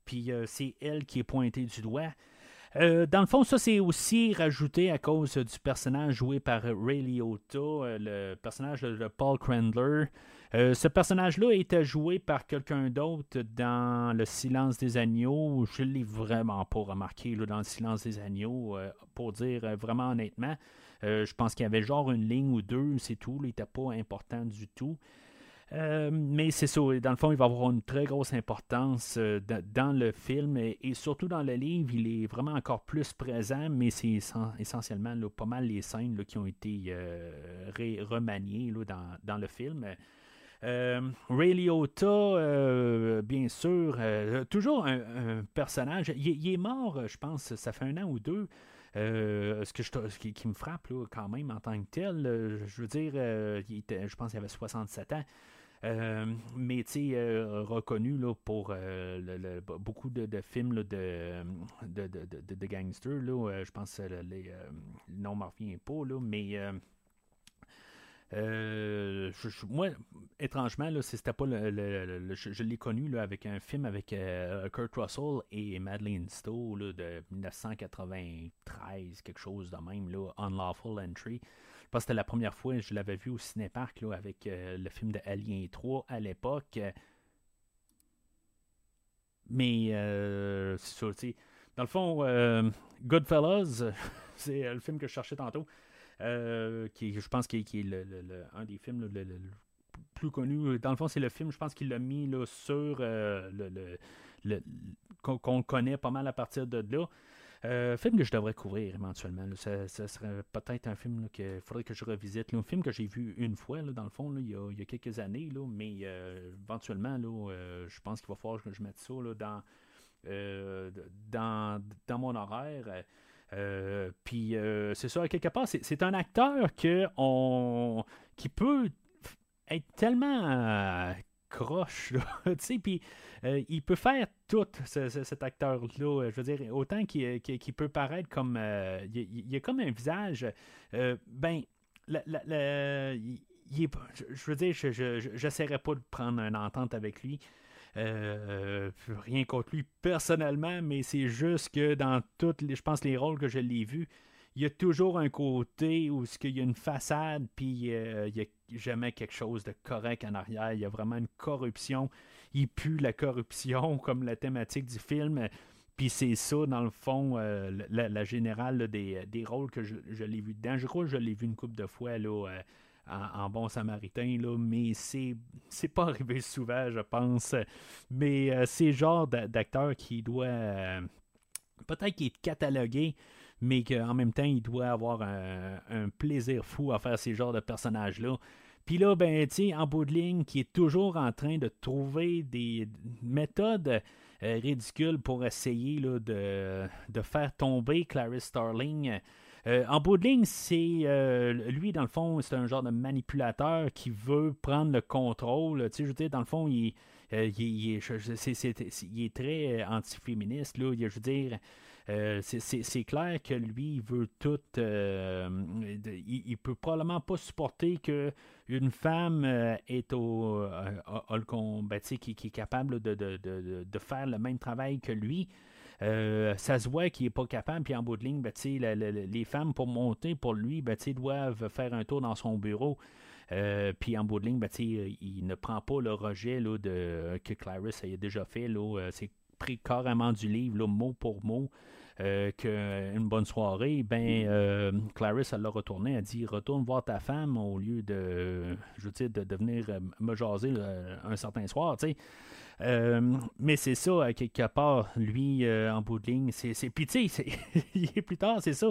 Puis euh, c'est elle qui est pointée du doigt. dans le fond, ça c'est aussi rajouté à cause du personnage joué par Ray Liotta, le personnage de Paul Crandler. Ce personnage-là était joué par quelqu'un d'autre dans Le Silence des Agneaux. Je ne l'ai vraiment pas remarqué dans Le Silence des Agneaux, pour dire vraiment honnêtement. Euh, je pense qu'il y avait genre une ligne ou deux, c'est tout. il n'était pas important du tout. Euh, mais c'est ça, dans le fond, il va avoir une très grosse importance euh, dans le film et, surtout dans le livre, il est vraiment encore plus présent, mais c'est essentiellement pas mal les scènes qui ont été remaniées dans, le film. Ray Liotta, bien sûr, toujours un, personnage. il, est mort, je pense, ça fait un an ou deux. Euh, ce, que je, qui, me frappe quand même en tant que tel, euh, je veux dire, euh, je pense qu'il avait 67 ans. mais tu sais, reconnu pour beaucoup de, films de, de, gangsters. je pense que le nom ne me revient pas, mais euh, moi, étrangement, là, c'était pas le, je, l'ai connu là, avec un film avec euh, Kurt Russell et Madeleine Stowe de 1993, quelque chose de même, là, Unlawful Entry. Je pense que c'était la première fois que je l'avais vu au cinépark là, avec euh, le film de Alien 3 à l'époque. Mais c'est ça, dans le fond, Goodfellas, c'est le film que je cherchais tantôt. Euh, qui, je pense, qui, est le, un des films le, plus connus. Dans le fond, c'est le film, je pense qu'il l'a mis là, sur euh, le, qu'on connaît pas mal à partir de là. Euh, film que je devrais couvrir éventuellement. Ce serait peut-être un film qu'il faudrait que je revisite. un film que j'ai vu une fois, là, dans le fond, il, y a, quelques années, mais éventuellement, là, je pense qu'il va falloir que je mette ça dans, dans, dans mon horaire. Euh, puis euh, c'est ça, quelque part, c'est un acteur que on, qui peut être tellement euh, croche, puis il peut faire tout, cet acteur-là. Je veux dire, autant qu'il peut paraître comme. il, y a comme un visage. ben, je veux dire, je n'essaierai pas de prendre une entente avec lui. Euh, rien contre lui personnellement, mais c'est juste que dans toutes les, je pense, les rôles que je l'ai vus, il y a toujours un côté où il y a une façade, puis euh, il n'y a jamais quelque chose de correct en arrière. Il y a vraiment une corruption. Il pue la corruption, comme la thématique du film. Puis c'est ça, dans le fond, euh, la, générale des, rôles que je, l'ai vu dedans. Je je l'ai vu une couple de fois là, en, bon samaritain, là, mais c'est, c'est pas arrivé souvent, je pense. Mais euh, c'est le genre d'acteur qui doit euh, peut-être qu'il est catalogué mais qu'en même temps, il doit avoir un, plaisir fou à faire ces genres de personnages-là. Puis là, ben, tu en bout de ligne, qui est toujours en train de trouver des méthodes euh, ridicules pour essayer de, faire tomber Clarice Starling. Euh, en bout de ligne, c'est euh, lui, dans le fond, c'est un genre de manipulateur qui veut prendre le contrôle. Tu sais, je veux dire, dans le fond, il, il, est, très antiféministe. Je veux dire, euh, c'est clair que lui, il veut tout. Euh, il, peut probablement pas supporter que une femme euh, est au, ben, qui, est capable de, faire le même travail que lui. Ça se voit qu'il n'est pas capable, puis en bout de ligne, ben, les femmes, pour monter pour lui, ben, doivent faire un tour dans son bureau. puis en bout de ligne, ben, il ne prend pas le rejet là, de, que Clarice a déjà fait. C'est pris carrément du livre, mot pour mot. Euh, qu'une bonne soirée, ben euh, Clarisse, elle l'a retourné, elle dit retourne voir ta femme au lieu de, je de, venir euh, me jaser un certain soir. Mais c'est ça, quelque part, lui, en bout de ligne, c'est. Puis, tu sais, plus tard, c'est ça.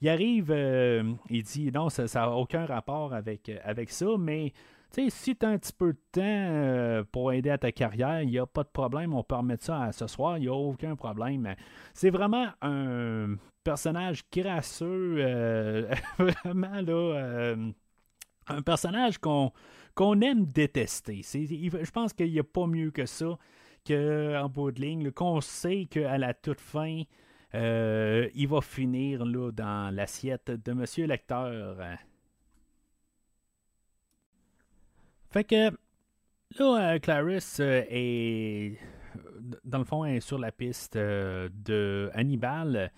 Il arrive, il dit non, ça n'a aucun rapport avec, avec ça, mais si tu as un petit peu de temps euh, pour aider à ta carrière, il n'y a pas de problème, on peut remettre ça à ce soir, il n'y a aucun problème. C'est vraiment un personnage crasseux, euh, vraiment là, euh, un personnage qu'on qu'on aime détester. je pense qu'il n'y a pas mieux que ça qu'en bout de ligne, qu'on sait qu'à la toute fin, il va finir là, dans l'assiette de Monsieur Lecteur. Fait que là, euh, Clarisse euh, est dans le fond est sur la piste euh, de Hannibal.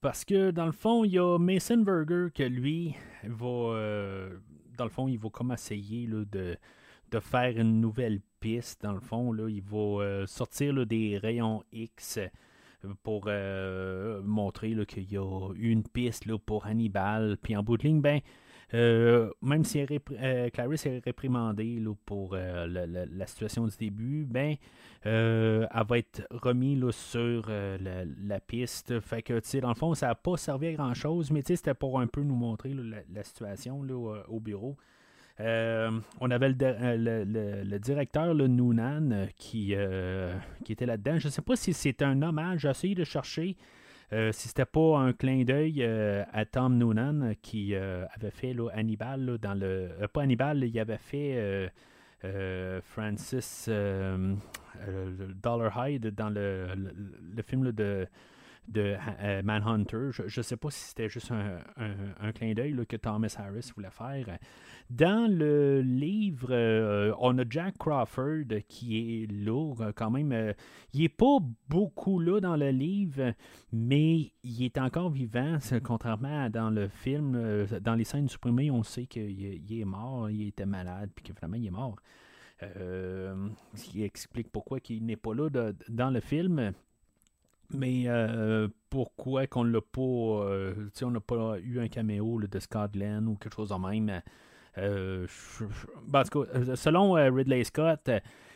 Parce que dans le fond, il y a Mason Burger que lui va dans le fond, il va comme essayer de, de faire une nouvelle piste. Dans le fond, là, il va sortir des rayons X pour montrer qu'il y a une piste là, pour Hannibal. Puis en bout de ligne, ben, euh, même si euh, Clarisse est réprimandée pour euh, la, situation du début, ben, elle va être remise sur la, piste. Fait que, dans le fond, ça n'a pas servi à grand chose, mais c'était pour un peu nous montrer la, situation au, bureau. on avait le, directeur, le Noonan, qui, qui était là-dedans. Je ne sais pas si c'est un hommage. J'ai essayé de chercher. Euh, si c'était pas un clin d'œil euh, à Tom Noonan qui euh, avait fait Hannibal dans le. pas Hannibal, il avait fait Francis Dollar Hyde dans le, le film de de euh, Manhunter. Je ne sais pas si c'était juste un, clin d'œil que Thomas Harris voulait faire. Dans le livre, euh, on a Jack Crawford qui est lourd euh, quand même. il n'est pas beaucoup là dans le livre, mais il est encore vivant, contrairement à dans le film. dans les scènes supprimées, on sait qu'il est mort, il était malade, puis que finalement il est mort. ce qui explique pourquoi il n'est pas là dans le film. Mais euh, pourquoi qu'on l'a pas. Euh, on n'a pas eu un caméo de Scott Glenn ou quelque chose de même. Euh, ben, selon Ridley Scott,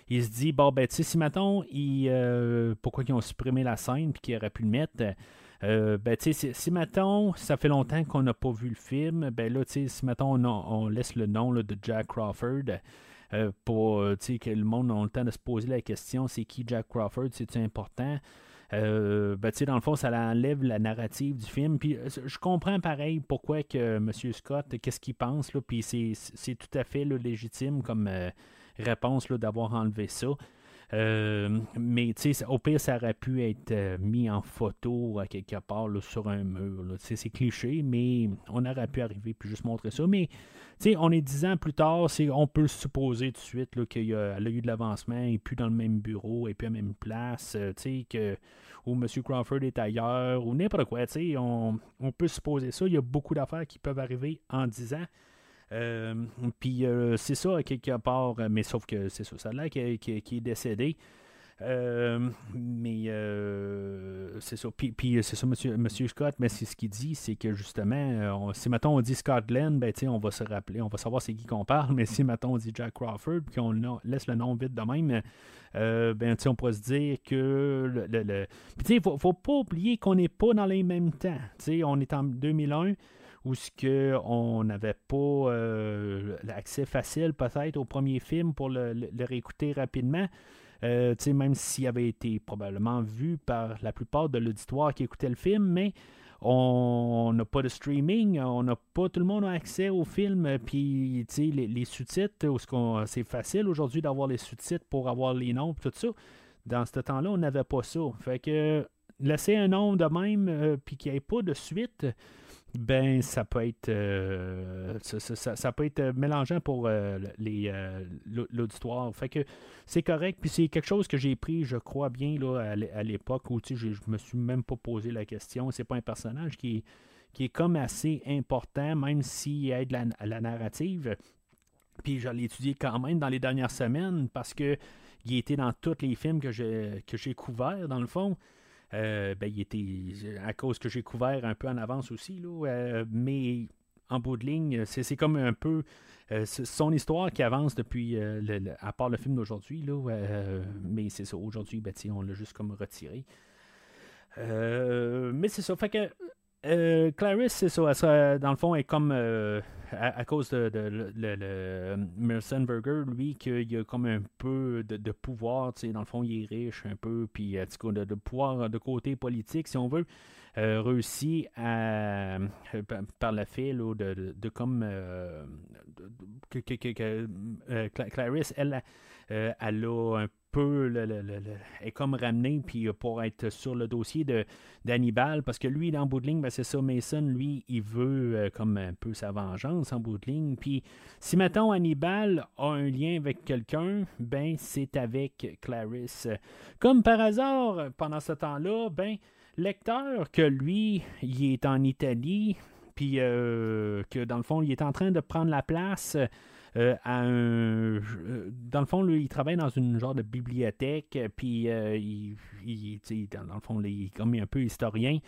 il se dit bon, ben, si mettons, il, pourquoi ils ont supprimé la scène puis qu'ils auraient pu le mettre. ben, si, si mettons, ça fait longtemps qu'on n'a pas vu le film, ben là, si mettons, on, laisse le nom de Jack Crawford, pour que le monde ait le temps de se poser la question c'est qui Jack Crawford, c'est important? Euh, ben, dans le fond, ça enlève la narrative du film. Puis euh, je comprends pareil pourquoi que M. Scott, qu'est-ce qu'il pense, là, puis c'est tout à fait légitime comme euh, réponse d'avoir enlevé ça. Euh, mais au pire, ça aurait pu être euh, mis en photo à quelque part sur un mur. C'est cliché, mais on aurait pu arriver puis juste montrer ça. Mais on est dix ans plus tard, on peut supposer tout de suite qu'il a, eu de l'avancement, et plus dans le même bureau, et plus à la même place, euh, que, où M. Crawford est ailleurs, ou n'importe quoi. On, on peut supposer ça. Il y a beaucoup d'affaires qui peuvent arriver en dix ans. Euh, puis euh, c'est ça, quelque part, mais sauf que c'est ça, ça là qui, est décédé. Euh, mais euh, c'est ça. Puis, puis c'est ça, monsieur, monsieur Scott, mais c'est ce qu'il dit, c'est que justement, euh, on, si mettons on dit Scott Glenn, ben, on va se rappeler, on va savoir c'est qui qu'on parle, mais si mettons on dit Jack Crawford, puis qu'on laisse le nom vite de même, euh, ben, on pourrait se dire que le. le, Puis faut, faut pas oublier qu'on n'est pas dans les mêmes temps. on est en 2001 où ce que on n'avait pas l'accès facile peut-être au premier film pour le, le réécouter rapidement. Euh, même s'il avait été probablement vu par la plupart de l'auditoire qui écoutait le film, mais on n'a pas de streaming, on n'a pas tout le monde a accès au film, puis les, les sous-titres, c'est facile aujourd'hui d'avoir les sous-titres pour avoir les noms, tout ça. Dans ce temps-là, on n'avait pas ça. Fait que laisser un nom de même, euh, puis qu'il n'y ait pas de suite, ben ça peut être euh, ça, peut être mélangeant pour euh, les euh, l'auditoire. Fait que c'est correct. Puis c'est quelque chose que j'ai pris, je crois bien, là, à l'époque où je me suis même pas posé la question. C'est pas un personnage qui est, qui est comme assez important, même s'il aide la, la narrative. Puis je l'ai étudié quand même dans les dernières semaines parce que il était dans tous les films que j'ai que j'ai couverts, dans le fond. Euh, ben, il était à cause que j'ai couvert un peu en avance aussi, là, euh, mais en bout de ligne, c'est comme un peu euh, son histoire qui avance depuis, à part le film d'aujourd'hui, mais c'est ça, aujourd'hui, ben, on l'a juste comme retiré. mais c'est ça, fait que euh, Clarice, c'est ça. dans le fond, est comme euh, à, cause de, le, le, Burger, lui, qu'il a comme un peu de, pouvoir. Dans le fond, il est riche un peu, puis de, de pouvoir de côté politique, si on veut. Euh, réussi à, par le fait de, de, comme que, Clarice, elle, elle a un est comme ramené puis pour être sur le dossier de d'Hannibal parce que lui dans bout de ligne ben, c'est ça Mason lui il veut euh, comme un peu sa vengeance en bout de ligne. Puis si mettons Hannibal a un lien avec quelqu'un ben c'est avec Clarisse comme par hasard pendant ce temps-là ben lecteur que lui il est en Italie puis euh, que dans le fond il est en train de prendre la place euh, euh, dans le fond, il travaille dans une genre de bibliothèque, puis euh, il, dans, le est comme un peu historien.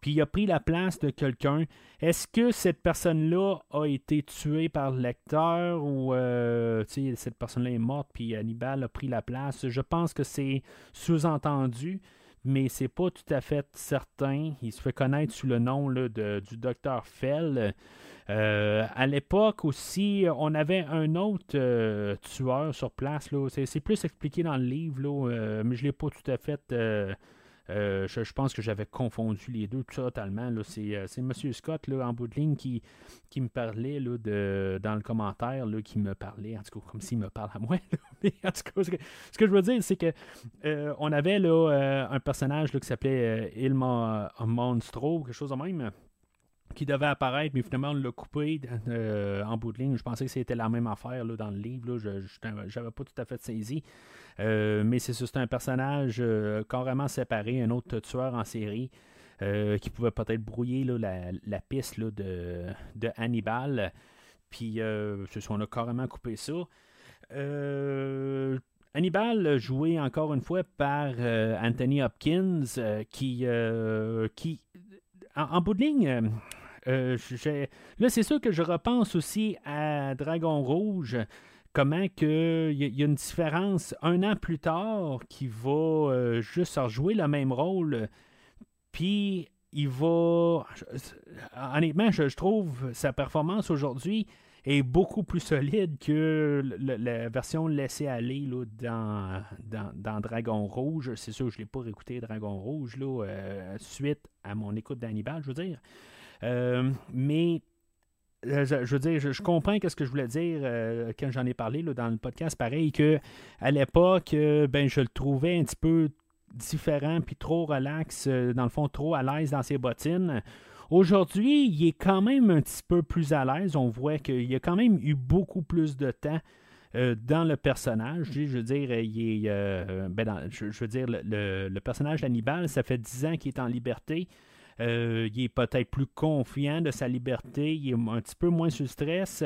Puis il a pris la place de quelqu'un. Est-ce que cette personne-là a été tuée par le lecteur ou cette personne-là est morte puis Hannibal a pris la place? Je pense que c'est sous-entendu mais c'est pas tout à fait certain. Il se fait connaître sous le nom de, du docteur Fell. Euh, à l'époque aussi, on avait un autre euh, tueur sur place. C'est, plus expliqué dans le livre, euh, mais je ne l'ai pas tout à fait. Je, pense que j'avais confondu les deux totalement. C'est, M. Scott en bout de ligne qui, qui me parlait de, dans le commentaire, qui me parlait, en tout cas, comme s'il me parle à moi. en tout cas, ce que, je veux dire, c'est que on avait là, un personnage qui s'appelait Ilma Monstro, quelque chose de même qui devait apparaître, mais finalement on l'a coupé euh, en bout de ligne. Je pensais que c'était la même affaire là, dans le livre. Je n'avais pas tout à fait saisi. Euh, mais c'est c'est un personnage euh, carrément séparé, un autre tueur en série. qui pouvait peut-être brouiller la, piste de, Hannibal. Puis, on a carrément coupé ça. Hannibal, joué encore une fois par Anthony Hopkins, qui, qui en, bout de ligne, euh, là, c'est sûr que je repense aussi à Dragon Rouge. Comment il y, a une différence un an plus tard qui va euh, juste rejouer le même rôle. Puis il va. Honnêtement, je, trouve sa performance aujourd'hui est beaucoup plus solide que la version laissée aller là, dans, dans, Dragon Rouge. C'est sûr, je ne l'ai pas réécouté Dragon Rouge là, euh, suite à mon écoute d'Hannibal, je veux dire. Euh, mais euh, je, veux dire, je, comprends ce que je voulais dire euh, quand j'en ai parlé dans le podcast. Pareil que à l'époque, ben je le trouvais un petit peu différent puis trop relax, dans le fond, trop à l'aise dans ses bottines. Aujourd'hui, il est quand même un petit peu plus à l'aise. On voit qu'il a quand même eu beaucoup plus de temps dans le personnage. Je veux dire, il est, ben je, veux dire, le, le personnage d'Hannibal, ça fait 10 ans qu'il est en liberté. Il est peut-être plus confiant de sa liberté, il est un petit peu moins sous stress.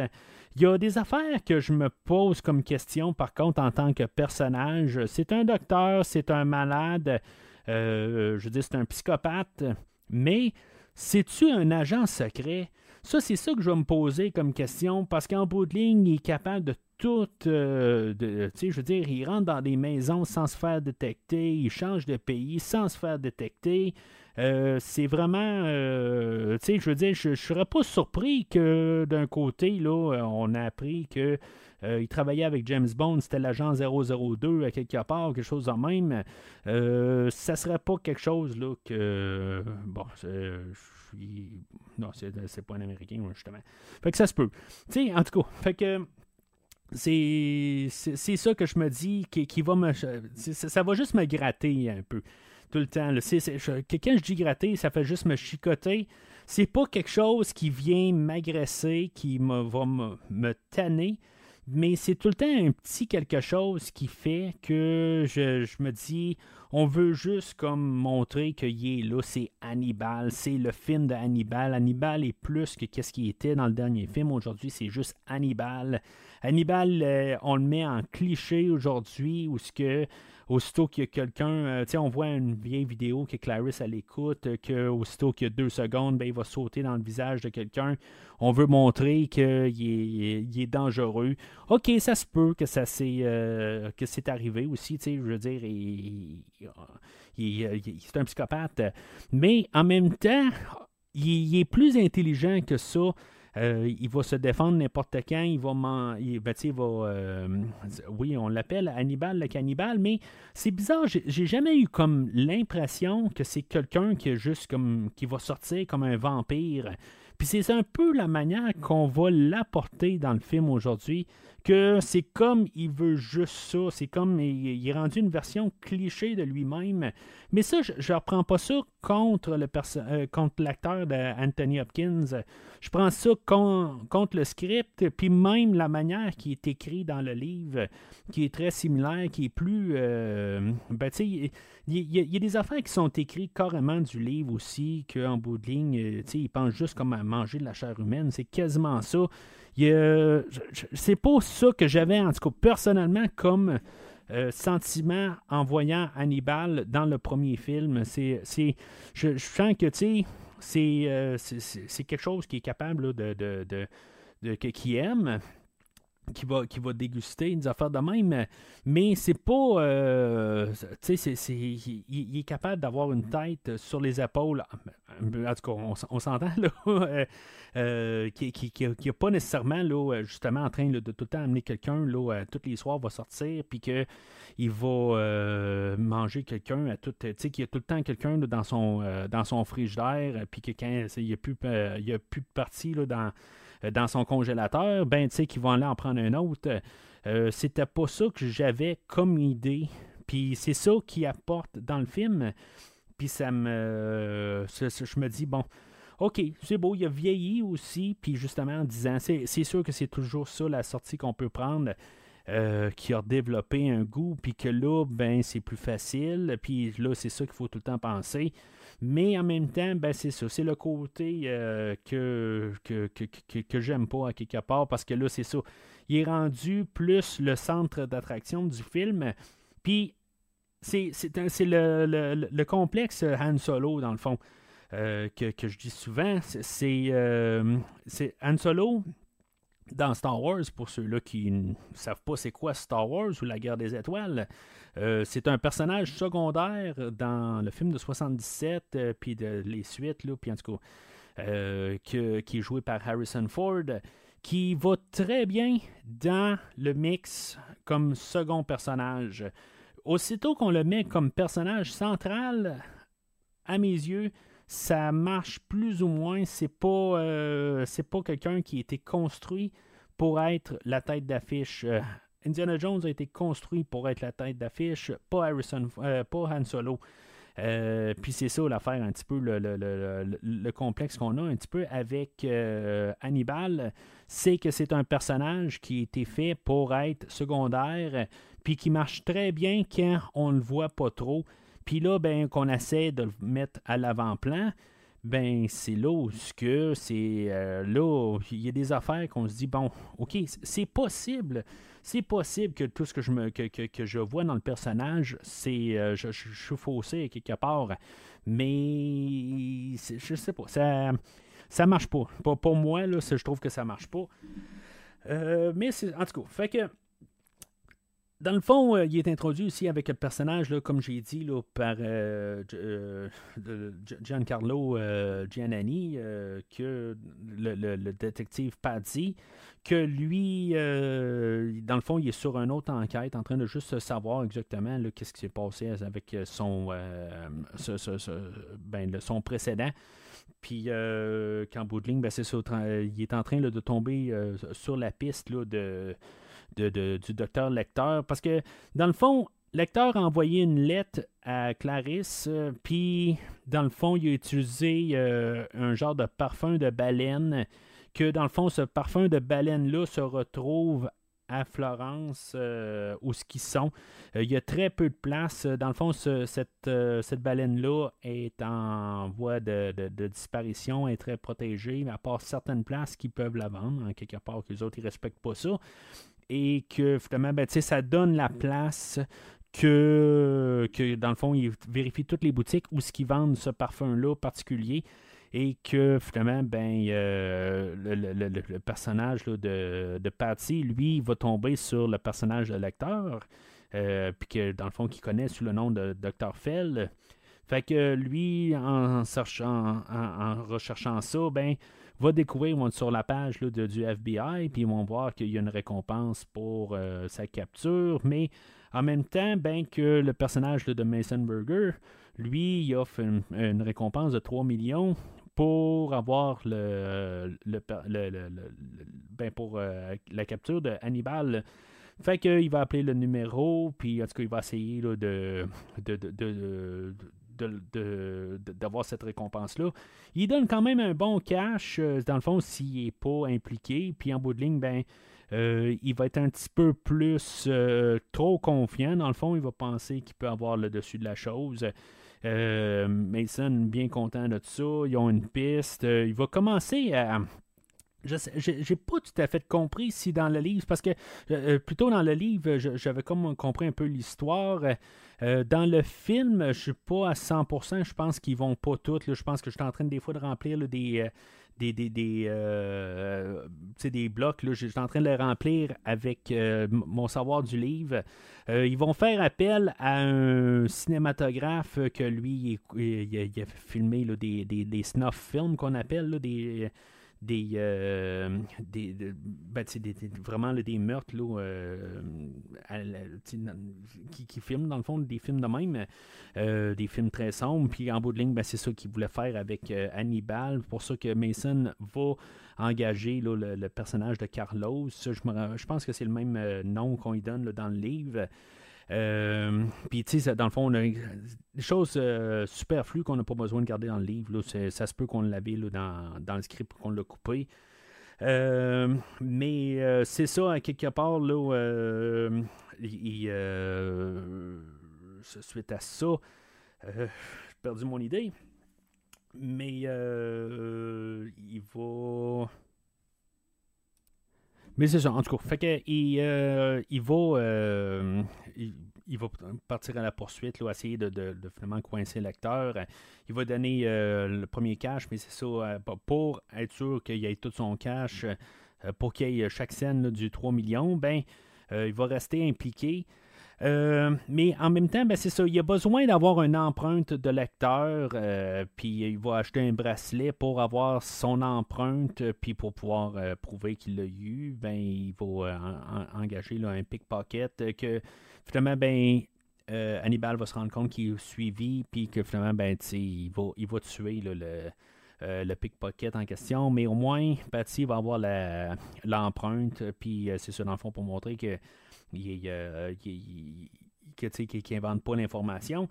Il y a des affaires que je me pose comme question, par contre, en tant que personnage. C'est un docteur, c'est un malade, je veux dire, c'est un psychopathe, mais c'est-tu un agent secret? Ça, c'est ça que je vais me poser comme question, parce qu'en bout de ligne, il est capable de tout. Euh, tu sais, je veux dire, il rentre dans des maisons sans se faire détecter, il change de pays sans se faire détecter. Euh, c'est vraiment, euh, tu sais, je veux dire, je ne serais pas surpris que d'un côté, là, on a appris que il travaillait avec James Bond, c'était l'agent 002 à quelque part, quelque chose de même. ça serait pas quelque chose là que, bon, non, c'est pas un Américain, justement. Fait que ça se peut. Tu sais, en tout cas, fait que c'est ça que je me dis qui, va me. Ça, va juste me gratter un peu tout le temps. quand je dis gratter, ça fait juste me chicoter. C'est pas quelque chose qui vient m'agresser, qui me, va me, me tanner mais c'est tout le temps un petit quelque chose qui fait que je, me dis, on veut juste comme montrer que est là, c'est Hannibal, c'est le film de Hannibal. Hannibal est plus que qu'est-ce qui était dans le dernier film. Aujourd'hui, c'est juste Hannibal. Hannibal, euh, on le met en cliché aujourd'hui, où ce que aussitôt qu'il y a quelqu'un, euh, on voit une vieille vidéo que Clarisse elle écoute, euh, que aussitôt qu'il y a deux secondes, ben, il va sauter dans le visage de quelqu'un. On veut montrer qu'il est, est, dangereux. Ok, ça se peut que ça c'est euh, c'est arrivé aussi, tu sais, je veux dire, c'est un psychopathe, mais en même temps, il, est plus intelligent que ça. Euh, il va se défendre n'importe quand. Il va, il, ben, euh, oui, on l'appelle Hannibal le cannibale, mais c'est bizarre. J'ai jamais eu comme l'impression que c'est quelqu'un qui est juste comme qui va sortir comme un vampire. Puis c'est un peu la manière qu'on va l'apporter dans le film aujourd'hui que c'est comme il veut juste ça. C'est comme il, est rendu une version cliché de lui-même. Mais ça, je ne reprends pas ça contre le euh, contre l'acteur d'Anthony Hopkins. Je prends ça contre le script, puis même la manière qui est écrit dans le livre, qui est très similaire, qui est plus. Euh, ben, il y, a des affaires qui sont écrites carrément du livre aussi, qu'en bout de ligne, euh, il pense juste comme à manger de la chair humaine. C'est quasiment ça c'est pas ça que j'avais, en tout cas, personnellement, comme euh, sentiment en voyant Hannibal dans le premier film. C'est, je, sens que, euh, c'est, quelque chose qui est capable de, de, de, qui aime qui va, qui va déguster des affaires de même, mais c'est pas. Euh, tu sais, il, est capable d'avoir une tête sur les épaules. En tout cas, on, s'entend, là. Euh, euh, qui n'est pas nécessairement, là, justement, en train de tout le temps amener quelqu'un, là, tous les soirs, va sortir, puis qu'il va manger quelqu'un à tout. Tu sais, qu'il y a tout le temps quelqu'un dans, son dans son frigidaire, puis que quand il n'y a, plus, il a plus de partie, là, dans euh, dans son congélateur, ben tu sais qu'ils vont aller en prendre un autre. Euh, c'était pas ça que j'avais comme idée. Puis c'est ça qui apporte dans le film. Puis ça me. je me dis, bon, OK, c'est beau, il a vieilli aussi. Puis justement, en disant, c'est, sûr que c'est toujours ça la sortie qu'on peut prendre. Euh, qui a développé un goût, puis que là, ben, c'est plus facile. Puis là, c'est ça qu'il faut tout le temps penser. Mais en même temps, ben c'est ça. C'est le côté euh, que, que, que, que, j'aime pas à quelque part parce que là, c'est ça. Il est rendu plus le centre d'attraction du film. Puis, c'est, le, le, le, complexe Han Solo, dans le fond, euh, que, que, je dis souvent. Euh, c'est Han Solo, dans Star Wars, pour ceux-là qui ne savent pas c'est quoi Star Wars ou la guerre des étoiles, euh, c'est un personnage secondaire dans le film de 77, euh, puis de, les suites, là, puis en tout cas, euh, qui est joué par Harrison Ford, qui va très bien dans le mix comme second personnage. Aussitôt qu'on le met comme personnage central, à mes yeux, ça marche plus ou moins. C'est pas, c'est pas quelqu'un qui a été construit pour être la tête d'affiche. Indiana Jones a été construit pour être la tête d'affiche, pas Harrison, euh, pas Han Solo. Euh, puis c'est ça l'affaire, un petit peu le, complexe qu'on a un petit peu avec euh, Hannibal, c'est que c'est un personnage qui a été fait pour être secondaire, puis qui marche très bien quand on le voit pas trop. Puis là, ben, qu'on essaie de le mettre à l'avant-plan. ben c'est là où que c'est là il y a des affaires qu'on se dit bon ok c'est possible c'est possible que tout ce que je me que, que, je vois dans le personnage c'est euh, je, je, suis faussé quelque part mais je sais pas ça ça marche pas. Pour, moi là je trouve que ça marche pas. Euh, mais en tout cas fait que dans le fond, euh, il est introduit aussi avec un personnage, comme j'ai dit, là, par euh, euh, Giancarlo Giannani, que le, détective Paddy, que lui, dans le fond, il est sur une autre enquête, en train de juste savoir exactement qu'est-ce qui s'est passé avec son, ben, son précédent. Puis, bout ben, c'est il est en train de tomber sur la piste là, du docteur Lecteur. Parce que, dans le fond, Lecteur a envoyé une lettre à Clarisse, euh, puis, dans le fond, il a utilisé euh, un genre de parfum de baleine, que, dans le fond, ce parfum de baleine-là se retrouve à Florence, euh, où ce qu'ils sont. il y a très peu de place. Dans le fond, cette, cette baleine-là est en voie de, disparition, est très protégée, à part certaines places qui peuvent la vendre, en quelque part que les autres ne respectent pas ça et que finalement, ben, ça donne la place que, que, dans le fond, ils vérifient toutes les boutiques où ce qu'ils vendent ce parfum-là particulier et que finalement, ben, euh, le, personnage de, de Patty, lui, va tomber sur le personnage de lecteur, euh, puis que dans le fond, qu'il connaît sous le nom de Dr. Fell. Fait que lui, en, cherchant, en recherchant ça, ben, va découvrir sur la page de, du FBI, puis ils vont voir qu'il y a une récompense pour euh, sa capture, mais en même temps, ben que le personnage de Mason Burger, lui, il offre une, récompense de 3 millions pour avoir le, le, ben pour euh, la capture de Hannibal. Fait qu'il va appeler le numéro, puis en tout cas, il va essayer de, d'avoir cette récompense-là. Il donne quand même un bon cash, euh, dans le fond, s'il n'est pas impliqué. Puis en bout de ligne, ben, euh, il va être un petit peu plus euh, trop confiant. Dans le fond, il va penser qu'il peut avoir le dessus de la chose. Mason, bien content de ça. Ils ont une piste. il va commencer à. J'ai pas tout à fait compris si dans le livre, parce que plutôt dans le livre, j'avais comme compris un peu l'histoire. Euh, dans le film, je suis pas à 100%. Je pense qu'ils vont pas toutes. je pense que je suis en train des fois de remplir des, euh, des, des, des, euh, des blocs. Là, je suis en train de les remplir avec mon savoir du livre. ils vont faire appel à un cinématographe que lui, il, a filmé des, des, des, snuff films qu'on appelle, des des, euh, des, ben, des, vraiment des meurtres là, euh, qui, qui, filment dans le fond des films de même, euh, des films très sombres. Puis en bout de ligne, ben, c'est ça qu'il voulait faire avec Hannibal. Pour ça que Mason va engager le, personnage de Carlos. Je, je pense que c'est le même nom qu'on lui donne dans le livre. Euh, puis, tu sais, dans le fond, on a des choses euh, superflues qu'on n'a pas besoin de garder dans le livre. ça se peut qu'on l'avait dans, dans le script qu'on l'a coupé. Euh, mais c'est ça, quelque part, là, il, suite à ça, j'ai perdu mon idée. Mais il va. Mais c'est ça, en tout cas. Fait que, il, euh, il va. Euh, il, va partir à la poursuite, là, essayer de, finalement coincer l'acteur. Il va donner euh, le premier cash, mais c'est ça, pour être sûr qu'il ait tout son cash, pour qu'il y ait chaque scène du 3 millions, ben, il va rester impliqué. Euh, mais en même temps, ben, c'est ça. Il a besoin d'avoir une empreinte de lecteur, euh, puis il va acheter un bracelet pour avoir son empreinte, puis pour pouvoir euh, prouver qu'il l'a eu, ben, il va engager là, un pickpocket que finalement, ben, Hannibal va se rendre compte qu'il est suivi, puis que finalement, ben, il va, il va tuer le. le pickpocket en question, mais au moins, Patty va avoir l'empreinte, puis c'est ça dans le fond pour montrer que il, euh, qui n'invente pas l'information.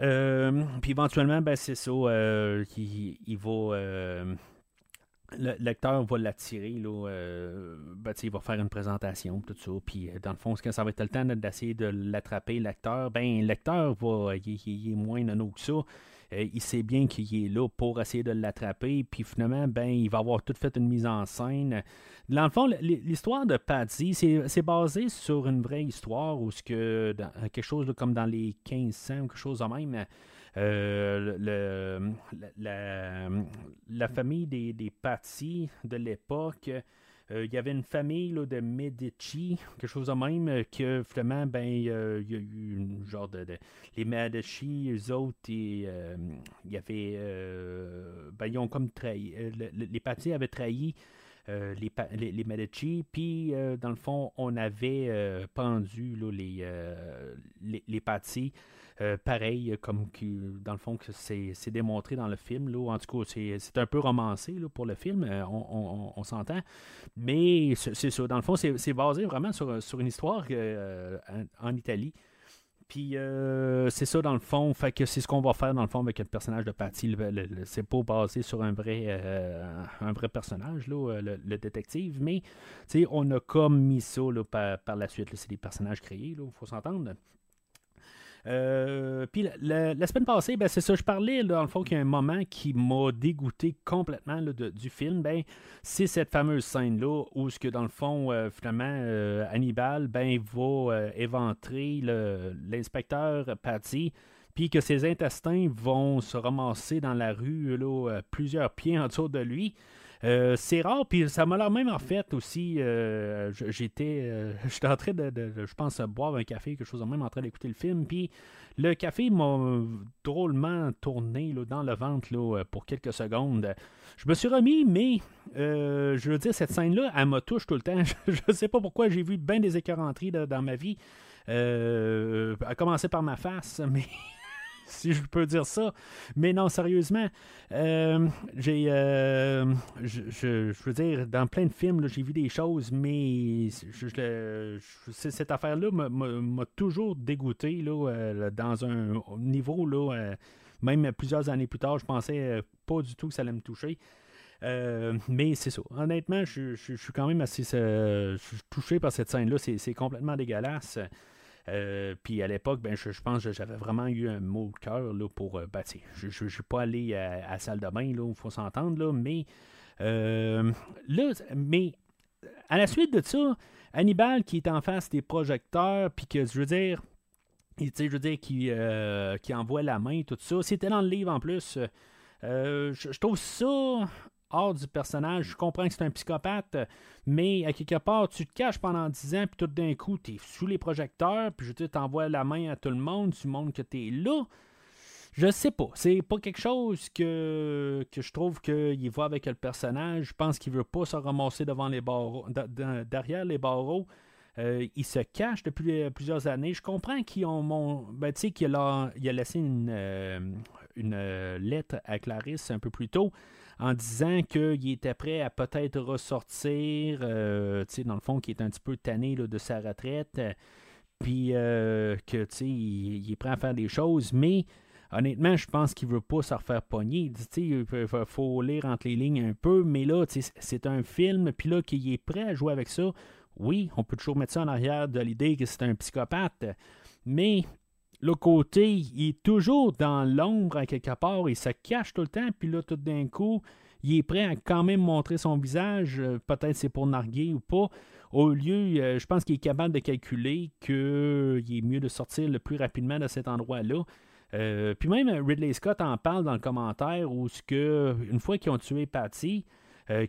Euh, puis éventuellement, ben, c'est ça, euh, il, va. le lecteur va l'attirer, là, ben, il va faire une présentation, tout ça. Puis dans le fond, ça va être le temps d'essayer de l'attraper, le lecteur, ben, le lecteur va, il, est moins nono que ça. Euh, il sait bien qu'il est là pour essayer de l'attraper, puis finalement, ben, il va avoir tout fait une mise en scène. Dans le fond, l'histoire de Patsy, c'est basé sur une vraie histoire, ou ce que quelque chose comme dans les 1500, quelque chose de même. Euh, le, la, famille des, des Patsy de l'époque, il y avait une famille de Medici, quelque chose de même, euh, que finalement, ben, il y a eu une genre de. les Medici, eux autres, il y avait. ben, ils ont comme trahi. les Patsy avaient trahi. les, les, Medici, puis dans le fond, on avait pendu les, les, les euh, pareil, comme dans le fond, que c'est démontré dans le film. Là, en tout cas, c'est un peu romancé là, pour le film, euh, on, s'entend. Mais c'est ça. Dans le fond, c'est basé vraiment sur, sur une histoire euh, en, Italie. Puis c'est ça dans le fond, fait que c'est ce qu'on va faire dans le fond avec le personnage de Patty. C'est pas basé sur un vrai, un vrai personnage, là, le, détective, mais on a comme mis ça par, la suite. C'est des personnages créés, il faut s'entendre. Euh, puis la, semaine passée, ben, c'est ça, je parlais dans le fond qu'il y a un moment qui m'a dégoûté complètement du film. Ben, c'est cette fameuse scène-là où ce que dans le fond, euh, finalement, euh, Hannibal ben, va éventrer l'inspecteur Patty puis que ses intestins vont se ramasser dans la rue là, plusieurs pieds en dessous de lui. Euh, c'est rare, puis ça m'a l'air même en fait aussi. Euh, j'étais, euh, j'étais en train de, je pense, boire un café, quelque chose même, en train d'écouter le film. Puis le café m'a drôlement tourné là, dans le ventre là, pour quelques secondes. Je me suis remis, mais je veux dire, cette scène-là, elle me touche tout le temps. je ne sais pas pourquoi j'ai vu bien des écœuranteries dans ma vie. à commencer par ma face, mais si je peux dire ça. Mais non, sérieusement, euh, j'ai, euh, je, veux dire, dans plein de films, j'ai vu des choses, mais cette affaire-là m'a toujours dégoûté là, euh, dans un niveau, là, même plusieurs années plus tard, je pensais pas du tout que ça allait me toucher. mais c'est ça. Honnêtement, je, suis quand même assez touché par cette scène-là. C'est complètement dégueulasse. Euh, puis à l'époque, ben, je, pense que j'avais vraiment eu un mot de cœur pour. Euh, ben, je ne suis pas allé à, la salle de bain, il faut s'entendre, mais. Euh, là, mais à la suite de ça, Hannibal qui est en face des projecteurs, puis que je veux dire. Je veux dire, qui, qui envoie la main, tout ça. C'était dans le livre en plus. je, trouve ça hors du personnage. Je comprends que c'est un psychopathe, mais à quelque part, tu te caches pendant 10 ans, puis tout d'un coup, tu es sous les projecteurs, puis je te t'envoie la main à tout le monde, tu montres que tu es là. Je sais pas. C'est pas quelque chose que, que je trouve qu'il voit avec le personnage. Je pense qu'il veut pas se ramasser devant les barreaux, derrière les barreaux. Euh, il se cache depuis plusieurs années. Je comprends ont mon, ben, qu'il a, il a laissé une, euh, une euh, lettre à Clarisse un peu plus tôt en disant qu'il était prêt à peut-être ressortir, euh, dans le fond, qui est un petit peu tanné de sa retraite, puis euh, que il, il, est prêt à faire des choses, mais honnêtement, je pense qu'il veut pas se refaire pogner. Il faut lire entre les lignes un peu, mais là, c'est un film, puis là, qu'il est prêt à jouer avec ça. Oui, on peut toujours mettre ça en arrière de l'idée que c'est un psychopathe, mais le côté, il est toujours dans l'ombre à quelque part, il se cache tout le temps, puis là, tout d'un coup, il est prêt à quand même montrer son visage, euh, peut-être c'est pour narguer ou pas. Au lieu, euh, je pense qu'il est capable de calculer qu'il est mieux de sortir le plus rapidement de cet endroit-là. Euh, puis même Ridley Scott en parle dans le commentaire où ce que une fois qu'ils ont tué Patty,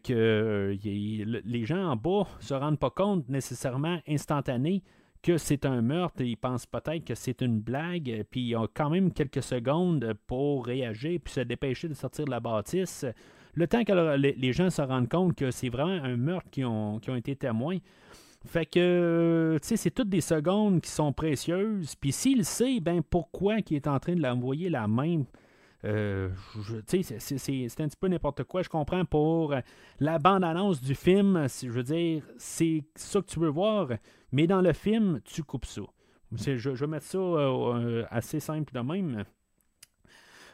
que les gens en bas se rendent pas compte nécessairement instantané que c'est un meurtre, ils pensent peut-être que c'est une blague, puis ils ont quand même quelques secondes pour réagir puis se dépêcher de sortir de la bâtisse. Le temps que les gens se rendent compte que c'est vraiment un meurtre qui ont, ont été témoins. Fait que, tu sais, c'est toutes des secondes qui sont précieuses. Puis s'il sait, ben pourquoi qu'il est en train de l'envoyer la main euh, c'est un petit peu n'importe quoi. Je comprends pour la bande-annonce du film. Je veux dire, c'est ça que tu veux voir. Mais dans le film, tu coupes ça. Je, vais mettre ça euh, assez simple de même.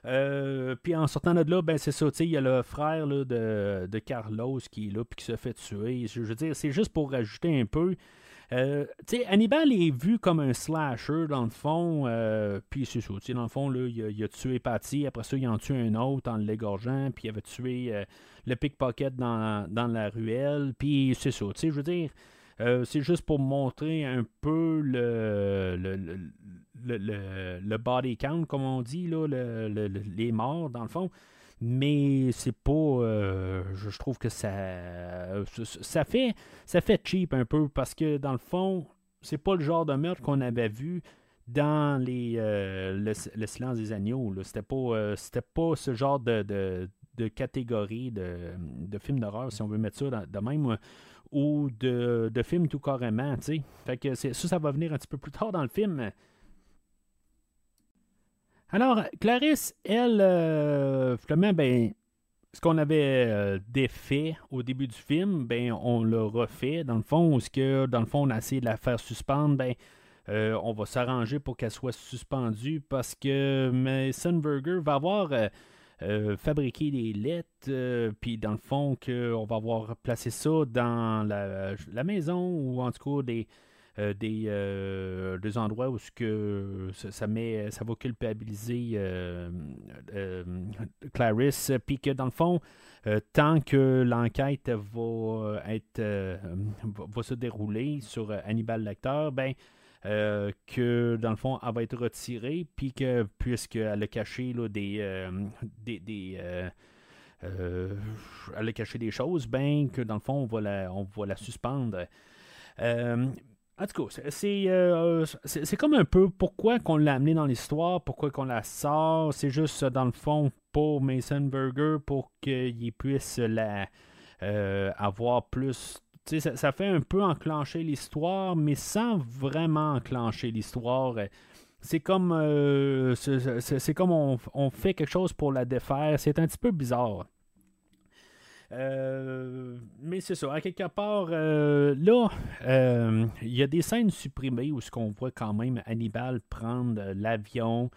Euh, puis en sortant de là, ben c'est ça, il y a le frère de, Carlos qui est là puis qui se fait tuer. Je veux dire, c'est juste pour rajouter un peu. Euh, Hannibal est vu comme un slasher dans le fond, euh, puis c'est ça, dans le fond, là, il, a, tué Patty, après ça, il en tue un autre en l'égorgeant, puis il avait tué le pickpocket dans, dans la ruelle, puis c'est ça, je veux dire, euh, c'est juste pour montrer un peu le, le, le, body count, comme on dit, là, les morts, dans le fond. Mais c'est pas. Euh, je, trouve que ça. Ça fait, ça fait cheap un peu parce que, dans le fond, c'est pas le genre de meurtre qu'on avait vu dans les, euh, le, silence des agneaux. C'était pas, pas ce genre de, de, catégorie de, de film d'horreur, si on veut mettre ça de même ou de, de film tout carrément, tu sais. Fait que ça, ça va venir un petit peu plus tard dans le film. Alors, Clarisse, elle, euh, ben, ce qu'on avait euh, défait au début du film, ben, on l'a refait. Dans le fond, ce que, dans le fond, on a essayé de la faire suspendre, ben, euh, on va s'arranger pour qu'elle soit suspendue parce que Mason Burger va avoir euh, fabriquer des lettres, euh, puis dans le fond, qu'on va avoir placé ça dans la, maison ou en tout cas des, euh, des, endroits où que ça, met, ça va culpabiliser Clarisse, puis que dans le fond, tant que l'enquête va être va, se dérouler sur Hannibal Lecter, ben euh, que dans le fond, elle va être retirée, puis que puisqu'elle a caché là, des. Euh, des, euh, elle a caché des choses, ben que dans le fond, on va la, on va la suspendre. en tout cas, c'est, comme un peu pourquoi qu'on l'a amené dans l'histoire, pourquoi qu'on la sort. C'est juste dans le fond pour Mason Burger pour qu'il puisse la, avoir plus ça, fait un peu enclencher l'histoire, mais sans vraiment enclencher l'histoire. C'est comme, euh, c'est, comme on, fait quelque chose pour la défaire. C'est un petit peu bizarre. Euh, mais c'est ça. À quelque part, euh, là, il y a des scènes supprimées où ce qu'on voit quand même Hannibal prendre l'avion.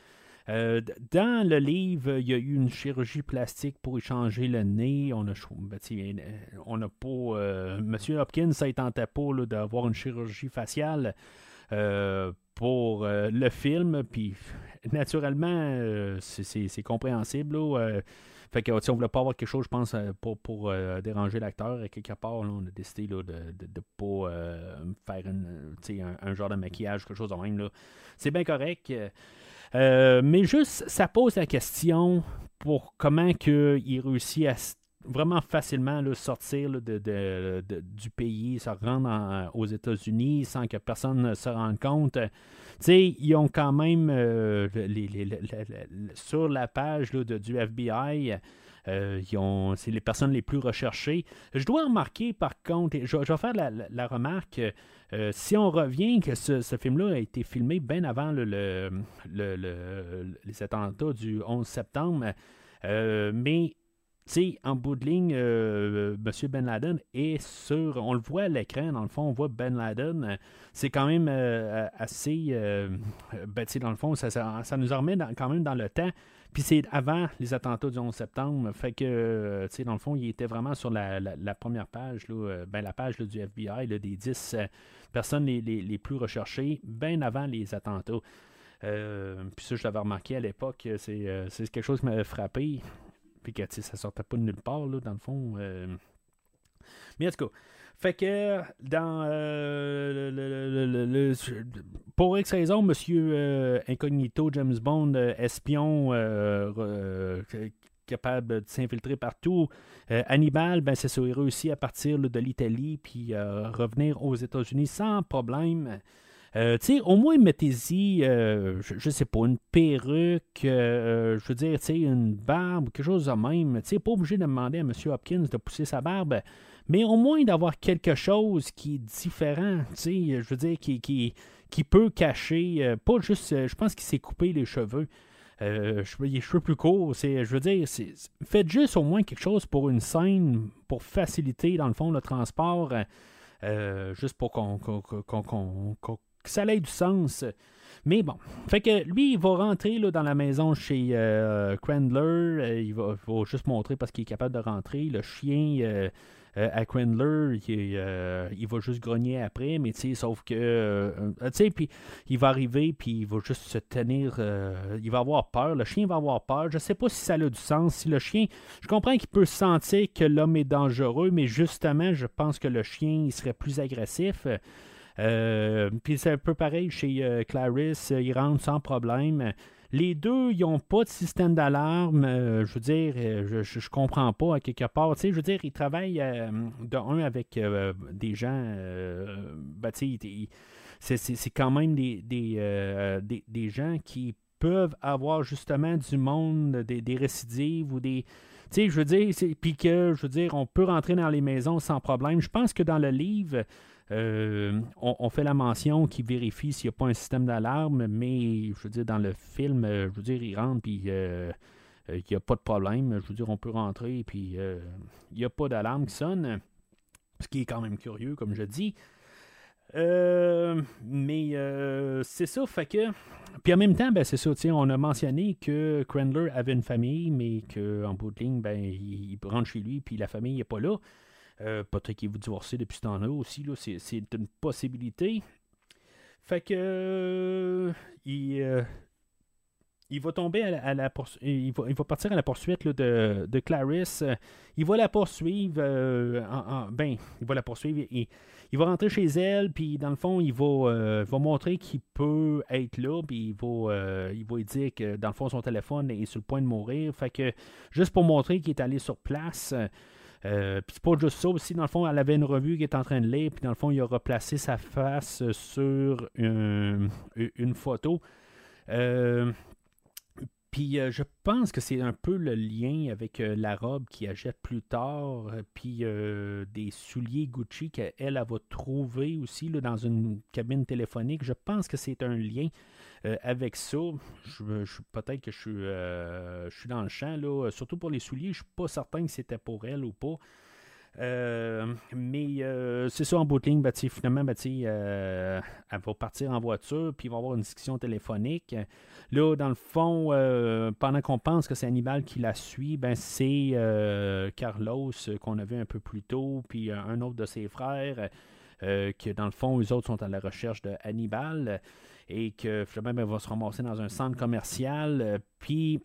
Euh, dans le livre, il y a eu une chirurgie plastique pour échanger le nez. On a, ben, euh, on n'a pas. Euh, Monsieur Hopkins, ça tentait pas d'avoir une chirurgie faciale pour le film. Puis, naturellement, c'est compréhensible. Fait que, si on voulait pas avoir quelque chose, je pense, pour, pour déranger l'acteur, quelque part, on a décidé de ne pas faire un, un, genre de maquillage, quelque chose de même. C'est bien correct. Euh, mais juste, ça pose la question pour comment que il réussit vraiment facilement sortir de, du pays, se rendre aux États-Unis sans que personne ne se rende compte. sais, ils ont quand même euh, sur la page du FBI. Euh, c'est les personnes les plus recherchées. Je dois remarquer, par contre, je, vais faire la remarque, euh, si on revient que ce, film-là a été filmé bien avant le, les attentats du 11 septembre, euh, mais en bout de ligne, euh, M. Ben Laden est sur. On le voit à l'écran, dans le fond, on voit Ben Laden. C'est quand même assez. Ben, dans le fond, ça, nous remet quand même dans le temps. Puis c'est avant les attentats du 11 septembre. Fait que, dans le fond, il était vraiment sur la, première page, là, ben, la page du FBI, des 10 personnes les, plus recherchées, bien avant les attentats. Euh, puis ça, je l'avais remarqué à l'époque, c'est, euh, quelque chose qui m'avait frappé. Puis que ça sortait pas de nulle part, là, dans le fond. Euh. Mais en tout cas, fait que dans le, pour X raison, Monsieur Incognito, James Bond, espion capable de s'infiltrer partout. Euh, Hannibal, ben, c'est ça, il réussit à partir de l'Italie puis euh, revenir aux États-Unis sans problème. Euh, au moins, mettez-y, je, ne sais pas, une perruque, je veux dire, une barbe, quelque chose de même. Tu pas obligé de demander à M. Hopkins de pousser sa barbe, mais au moins d'avoir quelque chose qui est différent, je veux dire, qui, qui, qui peut cacher, pas juste, je pense qu'il s'est coupé les cheveux. Euh, les cheveux plus courts, c'est, je veux dire, faites juste au moins quelque chose pour une scène, pour faciliter, dans le fond, le transport, euh, juste pour qu'on, que ça ait du sens. Mais bon, fait que lui, il va rentrer là, dans la maison chez euh, Crandler. il, va, juste montrer parce qu'il est capable de rentrer. Le chien à Crandler, il, va juste grogner après, mais tu sais, sauf que, tu sais, puis il va arriver, puis il va juste se tenir, il va avoir peur, le chien va avoir peur. Je sais pas si ça a du sens, si le chien, je comprends qu'il peut sentir que l'homme est dangereux, mais justement, je pense que le chien, il serait plus agressif. Euh, puis c'est un peu pareil chez euh, Clarisse, euh, ils rentrent sans problème. Les deux, ils n'ont pas de système d'alarme. je veux dire, je, je, comprends pas à quelque part. Je veux dire, ils travaillent de un avec des gens. Ben, c'est quand même des, gens qui peuvent avoir justement du monde, des, des récidives ou des. Tu sais, je veux dire, puis que, je veux dire, on peut rentrer dans les maisons sans problème. Je pense que dans le livre, euh, on, fait la mention qui vérifie s'il n'y a pas un système d'alarme, mais je veux dire, dans le film, euh, je veux dire, il rentre puis euh, il n'y a pas de problème. Je veux dire, on peut rentrer puis il n'y a pas d'alarme qui sonne, ce qui est quand même curieux, comme je dis. mais c'est ça, fait que. Puis en même temps, ben, c'est ça, on a mentionné que Crandler avait une famille, mais qu'en bout de ben, il, rentre chez lui, puis la famille n'est pas là. Euh, peut-être qu'il vous divorcer depuis ce temps-là aussi. Là, c'est, une possibilité. Fait que. Euh, il, euh, il va tomber à la, il, va, il, va, partir à la poursuite de, de, Clarisse. Il va la poursuivre. ben, il va la poursuivre et il va rentrer chez elle. Puis dans le fond, il va, va montrer qu'il peut être là. Puis il va, il va lui dire que dans le fond, son téléphone est sur le point de mourir. Fait que juste pour montrer qu'il est allé sur place. Euh, puis c'est pas juste ça aussi, dans le fond, elle avait une revue qui est en train de lire, puis dans le fond, il a replacé sa face sur une, photo. Euh, puis euh, je pense que c'est un peu le lien avec la robe qu'il achète plus tard, puis des souliers Gucci qu'elle elle, va trouver aussi là, dans une cabine téléphonique. Je pense que c'est un lien. Euh, avec ça, je, peut-être que je suis, euh, je suis dans le champ, là, surtout pour les souliers, je ne suis pas certain que c'était pour elle ou pas. Euh, mais c'est ça en bout de ligne, finalement, elle va partir en voiture, puis il va avoir une discussion téléphonique. Là, dans le fond, pendant qu'on pense que c'est Hannibal qui la suit, ben, c'est Carlos qu'on a vu un peu plus tôt, puis un autre de ses frères, que dans le fond, eux autres sont à la recherche de et que finalement, ben, va se ramasser dans un centre commercial. Euh, puis,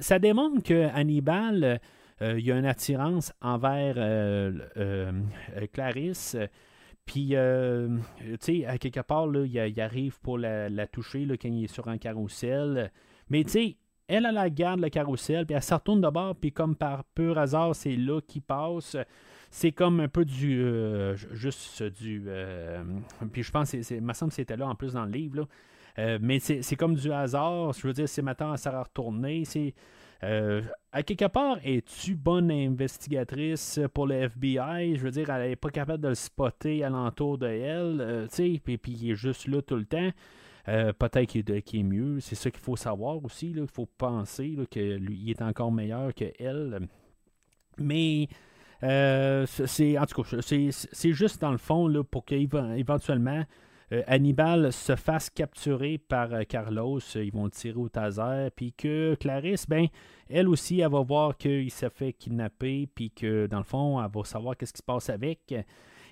ça démontre que Hannibal, euh, il y a une attirance envers euh, Clarisse. Puis, tu sais, quelque part, là, il, arrive pour la, toucher quand il est sur un carrousel. Mais, tu sais, elle, elle, la garde le carrousel, puis elle se retourne de bord, puis comme par pur hasard, c'est là qu'il passe c'est comme un peu du. Euh, juste du. Euh, puis je pense, il me semble que c'était là en plus dans le livre. Euh, mais c'est comme du hasard. Je veux dire, c'est maintenant ça va retourner. C'est. à quelque part, es-tu bonne investigatrice pour le FBI? Je veux dire, elle n'est pas capable de le spotter alentour de elle, tu sais, puis, puis il est juste là tout le temps. Peut-être qu'il est, mieux. C'est ça qu'il faut savoir aussi. Il faut penser qu'il est encore meilleur que elle. Mais euh, c'est, en tout cas, c'est, juste dans le fond là, pour qu'éventuellement euh, Hannibal se fasse capturer par euh, Carlos. Ils vont tirer au taser. Puis que Clarisse, ben, elle aussi, elle va voir qu'il s'est fait kidnapper. Puis que dans le fond, elle va savoir qu'est-ce qui se passe avec.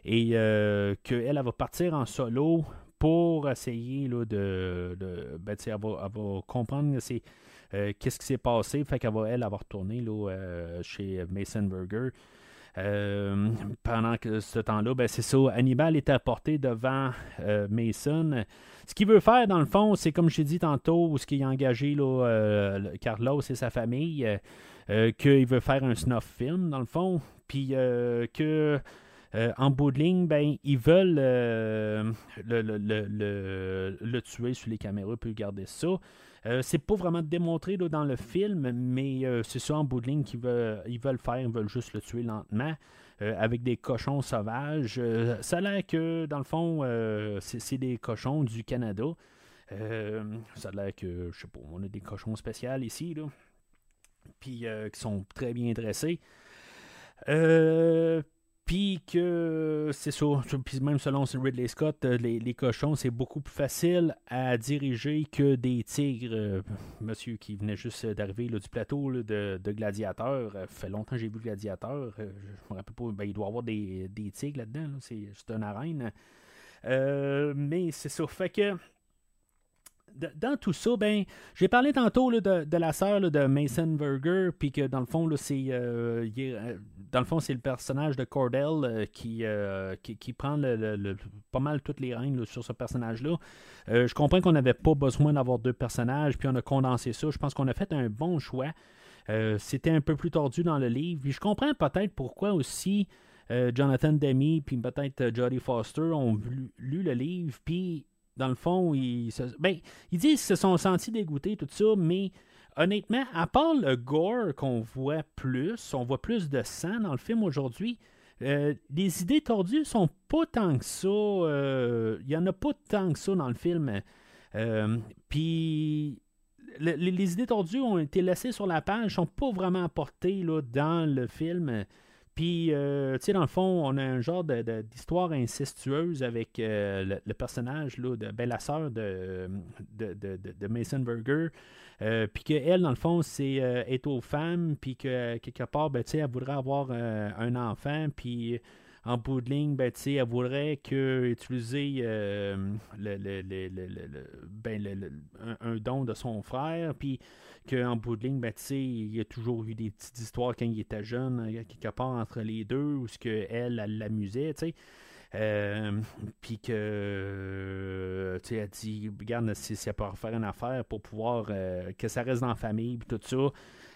Et qu'elle, elle va partir en solo pour essayer là, de. de ben, elle, va, comprendre c'est, qu'est-ce qui s'est passé. Fait qu'elle va, elle, avoir retourné là, chez Mason Burger. Euh, pendant que ce temps-là, ben, c'est ça, Hannibal est apporté devant euh, Mason. Ce qu'il veut faire, dans le fond, c'est comme je t'ai dit tantôt, ce qu'il a engagé là, euh, Carlos et sa famille, qu'il veut faire un snuff film, dans le fond, puis que en bout de ligne, ben, ils veulent le, le, tuer sur les caméras, puis garder ça. Euh, c'est pas vraiment démontré dans le film, mais euh, c'est ça en bout de ligne qu'ils veulent, veulent faire, ils veulent juste le tuer lentement. Euh, avec des cochons sauvages. ça a l'air que, dans le fond, c'est des cochons du Canada. ça a l'air que, je sais pas, on a des cochons spéciaux ici, là. Puis qui sont très bien dressés. Puis que c'est ça, puis même selon Ridley Scott, euh, les, cochons, c'est beaucoup plus facile à diriger que des tigres. Euh, monsieur qui venait juste d'arriver du plateau de, de, Gladiateur, euh, fait longtemps que j'ai vu Gladiateur. je me rappelle pas, ben, il doit y avoir des, des tigres là-dedans, c'est juste une arène. mais c'est ça, fait que dans tout ça, ben, j'ai parlé tantôt de, la sœur de Mason Berger, puis que dans le fond, c'est euh, euh, dans le fond, c'est le personnage de Cordell euh, qui, qui, prend pas mal toutes les règnes sur ce personnage-là. je comprends qu'on n'avait pas besoin d'avoir deux personnages, puis on a condensé ça. Je pense qu'on a fait un bon choix. C'était un peu plus tordu dans le livre. Puis je comprends peut-être pourquoi aussi Jonathan Demi puis peut-être Jodie Foster ont lu le livre, puis dans le fond, ils, ben, ils disent qu'ils se sont sentis dégoûtés, tout ça, mais honnêtement, à part le gore qu'on voit plus, on voit plus de sang dans le film aujourd'hui, euh, les idées tordues sont pas tant que ça. Euh, il y en a pas tant que ça dans le film. Euh, puis les, idées tordues ont été laissées sur la page, sont pas vraiment apportées là, dans le film. Puis, euh, tu sais, dans le fond, on a un genre d'histoire incestueuse avec euh, le, personnage là, de ben, la sœur de, de, Mason Burger. Euh, puis qu'elle, dans le fond, c'est est aux femmes, puis que quelque part, ben, tu sais, elle voudrait avoir un enfant, puis en bout de ligne, ben, elle voudrait que utiliser ben, un, don de son frère, puis qu'en bout de ligne, ben, il y a toujours eu des petites histoires quand il était jeune, quelque part entre les deux, où ce que elle, l'amusait. Euh, puis que, tu sais, elle dit, regarde, si, elle peut faire une affaire pour pouvoir euh, que ça reste dans la famille, puis tout ça.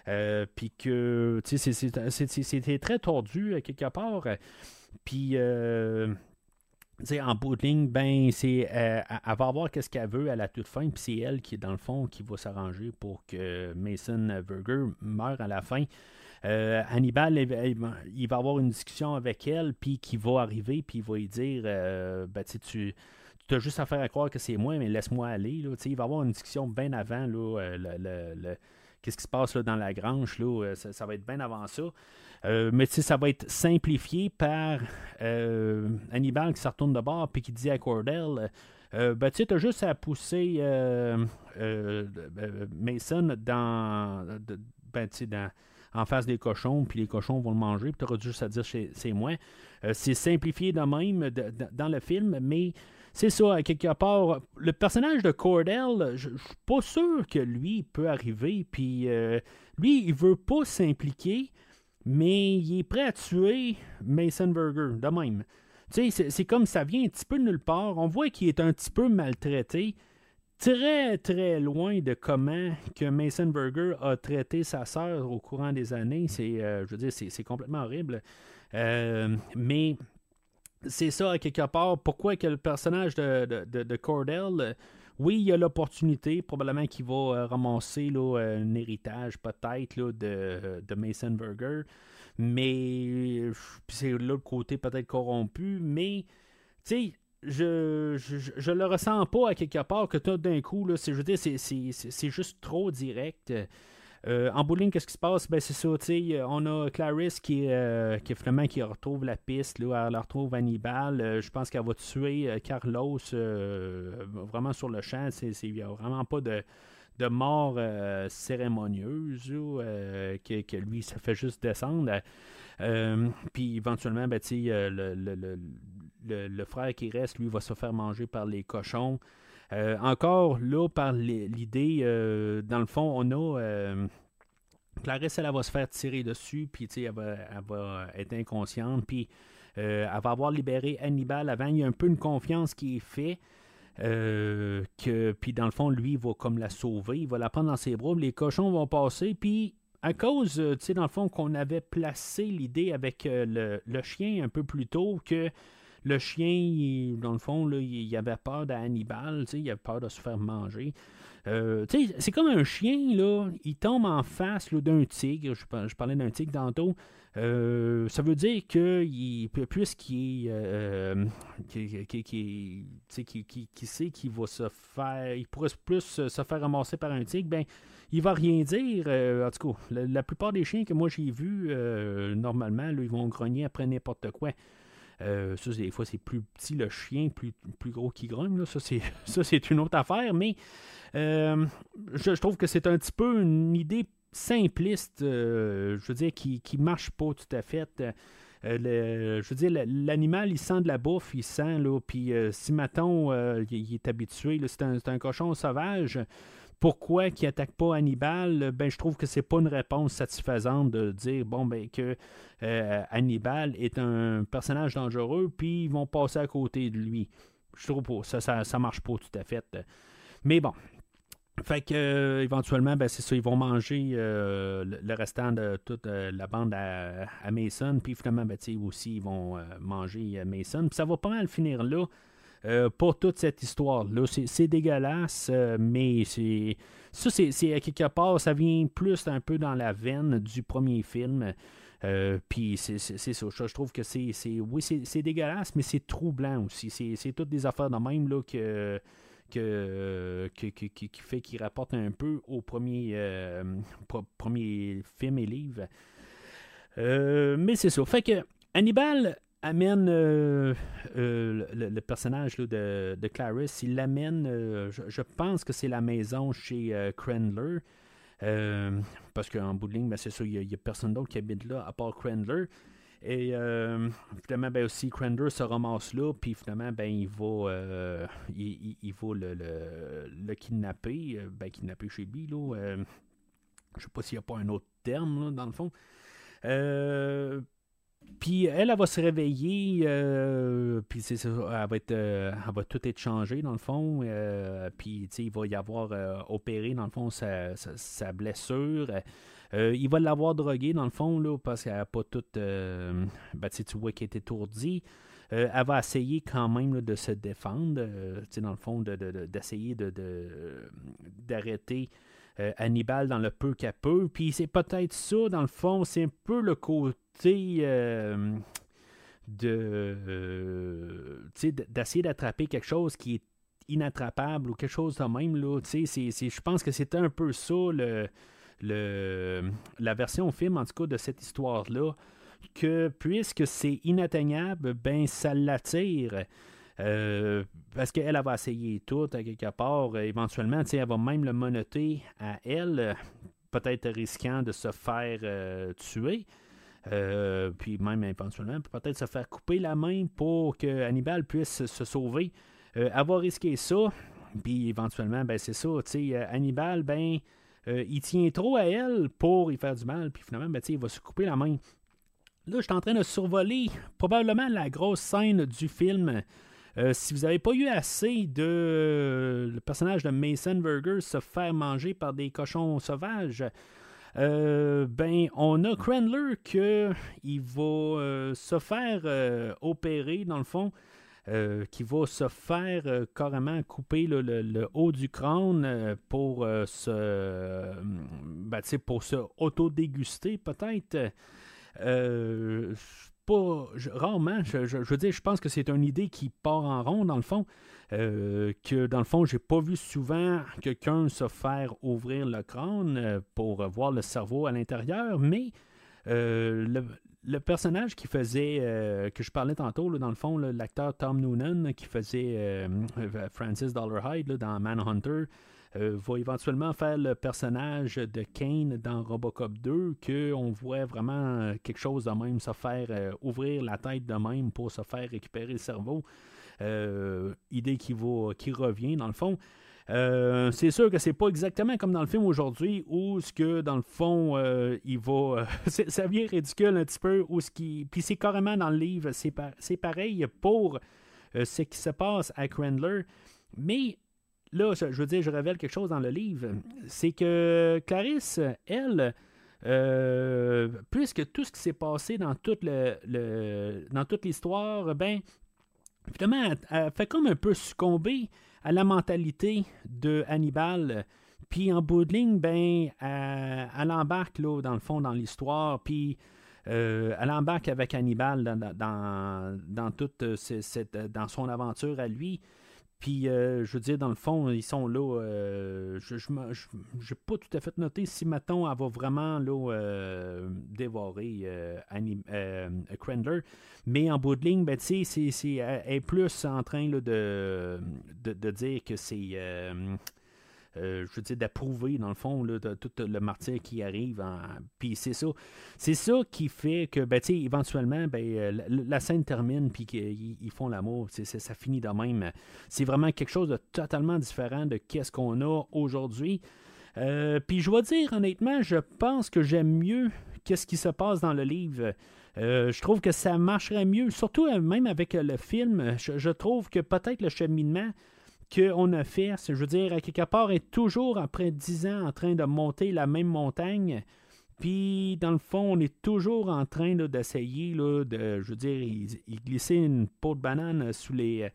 Euh, puis que, tu sais, c'était très tordu, quelque part. Puis, en bout de ligne, ben, c'est, euh, elle va avoir qu'est-ce qu'elle veut à la toute fin, puis c'est elle qui, dans le fond, qui va s'arranger pour que Mason Berger meure à la fin. Euh, Hannibal, il va avoir une discussion avec elle, puis qui va arriver, puis il va lui dire euh, ben, tu, tu as juste à faire croire que c'est moi, mais laisse-moi aller. Là, il va avoir une discussion bien avant là, le, qu'est-ce qui se passe là, dans la grange. Là, ça, va être bien avant ça. Euh, mais ça va être simplifié par euh, Hannibal qui se retourne de bord puis qui dit à Cordell euh, ben, tu as juste à pousser Mason dans, ben, dans, en face des cochons, puis les cochons vont le manger, puis tu auras juste à dire c'est moi. c'est simplifié de même dans le film, mais c'est ça, quelque part. Le personnage de Cordell, je suis pas sûr que lui peut arriver, puis lui, il veut pas s'impliquer mais il est prêt à tuer Mason Burger, de même. Tu sais, c'est comme ça vient un petit peu de nulle part. On voit qu'il est un petit peu maltraité, très très loin de comment que Mason Burger a traité sa sœur au courant des années. C'est, euh, je veux dire, c'est complètement horrible. Euh, mais c'est ça, à quelque part, pourquoi que le personnage de, de, de Cordell oui, il y a l'opportunité, probablement qu'il va euh, ramasser là, un héritage peut-être de, de Mason Burger, mais c'est l'autre côté peut-être corrompu, mais tu je, je, le ressens pas à quelque part que tout d'un coup, là, je veux dire, c'est juste trop direct. Euh, en bowling, qu'est-ce qui se passe? Ben, c'est ça, on a Clarisse qui, euh, qui, finalement, qui retrouve la piste, là, elle retrouve Hannibal. Euh, je pense qu'elle va tuer Carlos vraiment sur le champ. Il n'y a vraiment pas de, de mort cérémonieuse que, que, lui, ça fait juste descendre. Puis éventuellement, ben, le, le, le, le, frère qui reste, lui, va se faire manger par les cochons. Euh, encore là, par l'idée, euh, dans le fond, on a. Euh, Clarisse, elle, va se faire tirer dessus, puis elle va, être inconsciente, puis elle va avoir libéré Hannibal avant. Il y a un peu une confiance qui est faite. que puis dans le fond lui il va comme la sauver il va la prendre dans ses bras les cochons vont passer puis à cause tu sais dans le fond qu'on avait placé l'idée avec le, chien un peu plus tôt que le chien, dans le fond, il, avait peur d'Hannibal, il avait peur de se faire manger. Euh, c'est comme un chien, là, il tombe en face d'un tigre. Je, parlais d'un tigre tantôt. Euh, ça veut dire que puisqu'il euh, qui, sait qu'il va se faire. Il pourrait plus se faire ramasser par un tigre, ben, il va rien dire. en tout cas, la, plupart des chiens que moi j'ai vus, normalement, ils vont grogner après n'importe quoi. Ça, des fois, c'est plus petit le chien, plus, plus gros qu'il grogne. Là. Ça, c'est une autre affaire. Mais je, je, trouve que c'est un petit peu une idée simpliste, je veux dire, qui ne marche pas tout à fait. Euh, je veux dire, l'animal, il sent de la bouffe, il sent, là, puis euh, si, Maton euh, il, est habitué, c'est un, cochon sauvage, pourquoi il attaque pas Hannibal, ben, je trouve que c'est pas une réponse satisfaisante de dire, bon, ben, que Hannibal est un personnage dangereux, puis ils vont passer à côté de lui. Je trouve pas, ça, ça, marche pas tout à fait. Mais bon, fait que euh, éventuellement, ben, c'est ça, ils vont manger euh, le, restant de toute euh, la bande à, Mason, puis finalement, ben, aussi, ils vont manger Mason. Puis ça va pas mal finir là pour toute cette histoire-là. C'est dégueulasse, mais c'est. Ça, c'est à quelque part, ça vient plus un peu dans la veine du premier film. puis c'est ça, je trouve que c'est. Oui, c'est dégueulasse, mais c'est troublant aussi. C'est toutes des affaires de même là que que, qui, fait qu'il rapporte un peu au premier, euh, premier film et livre. Euh, mais c'est ça. Fait que Hannibal amène euh, le, personnage de, de, Clarice, il l'amène, je, pense que c'est la maison chez Crandler. parce qu'en bout de ligne, ben, c'est ça, il n'y a, personne d'autre qui habite là à part Crandler. Et euh, finalement, ben aussi, Crandler se ramasse là, puis finalement, ben, il va, euh, il, va le, kidnapper, euh, ben, kidnapper chez lui, là. Euh, je sais pas s'il n'y a pas un autre terme, dans le fond. Puis elle, elle va se réveiller, puis c'est ça, elle va, tout être changée, dans le fond. puis, il va y avoir opéré, dans le fond, sa, blessure. Euh, il va l'avoir drogué, dans le fond, parce qu'elle n'a pas tout. Euh, ben, tu vois qu'elle est étourdie. Euh, elle va essayer quand même de se défendre, dans le fond, d'essayer de, d'arrêter Hannibal dans le peu qu'elle peut. Puis c'est peut-être ça, dans le fond, c'est un peu le côté de d'essayer d'attraper quelque chose qui est inattrapable ou quelque chose de même. Je pense que c'est un peu ça le le, la version film, en tout cas, de cette histoire-là, que puisque c'est inatteignable, ben ça l'attire. Euh, parce qu'elle va essayer tout à quelque part. Éventuellement, elle va même le monoter à elle, peut-être risquant de se faire euh, tuer. Euh, puis même éventuellement, peut-être se faire couper la main pour que Hannibal puisse se sauver. avoir risqué ça, puis éventuellement, ben c'est ça, Hannibal, ben euh, il tient trop à elle pour y faire du mal, puis finalement, ben, il va se couper la main. Là, je suis en train de survoler probablement la grosse scène du film. Euh, si vous n'avez pas eu assez de le personnage de Mason Burger se faire manger par des cochons sauvages, euh, ben on a Crandler que il va se faire opérer dans le fond euh, qui va se faire euh, carrément couper le, haut du crâne euh, pour se ben, pour se auto-déguster peut-être. pas rarement, je, veux dire, je pense que c'est une idée qui part en rond dans le fond. Que dans le fond, j'ai pas vu souvent quelqu'un se faire ouvrir le crâne pour voir le cerveau à l'intérieur, mais le, le personnage qui faisait, euh, que je parlais tantôt, dans le fond, l'acteur Tom Noonan, qui faisait euh, euh, Francis Dollarhide dans Manhunter, va éventuellement faire le personnage de Kane dans Robocop 2, qu'on voit vraiment quelque chose de même, se faire ouvrir la tête de même pour se faire récupérer le cerveau. Idée qui, revient, dans le fond. Euh, c'est sûr que c'est pas exactement comme dans le film aujourd'hui où ce que dans le fond euh, il va euh, ça vient ridicule un petit peu où ce qui puis c'est carrément dans le livre c'est pareil pour ce qui se passe à Crandler mais là je veux dire je révèle quelque chose dans le livre c'est que Clarisse elle puisque tout ce qui s'est passé dans toute dans toute l'histoire ben elle fait comme un peu succomber à la mentalité de Hannibal. Puis en bout de ligne, ben, elle, embarque là, dans le fond dans l'histoire. Puis elle embarque avec Hannibal dans, dans, dans toute cette, dans son aventure à lui. Puis, je veux dire, dans le fond, ils sont là. je n'ai pas tout à fait noté si, elle va vraiment là, dévorer Crandler. Mais en bout de ligne, ben, c'est, c'est, elle est plus en train là, de, de, de, dire que c'est. Euh, je veux dire, d'approuver, dans le fond, tout le martyr qui arrive. Puis c'est ça. C'est ça qui fait que, ben, éventuellement, ben, euh, la, scène termine, puis qu'ils font l'amour. ça finit de même. C'est vraiment quelque chose de totalement différent de qu'est-ce qu'on a aujourd'hui. Euh, puis je dois dire, honnêtement, je pense que j'aime mieux qu'est-ce qui se passe dans le livre. je trouve que ça marcherait mieux, surtout même avec le film. je trouve que peut-être le cheminement qu'on a fait, je veux dire, à quelque part, est toujours après dix ans en train de monter la même montagne. Puis, dans le fond, on est toujours en train d'essayer, de, je veux dire, il, glisser une peau de banane sous les,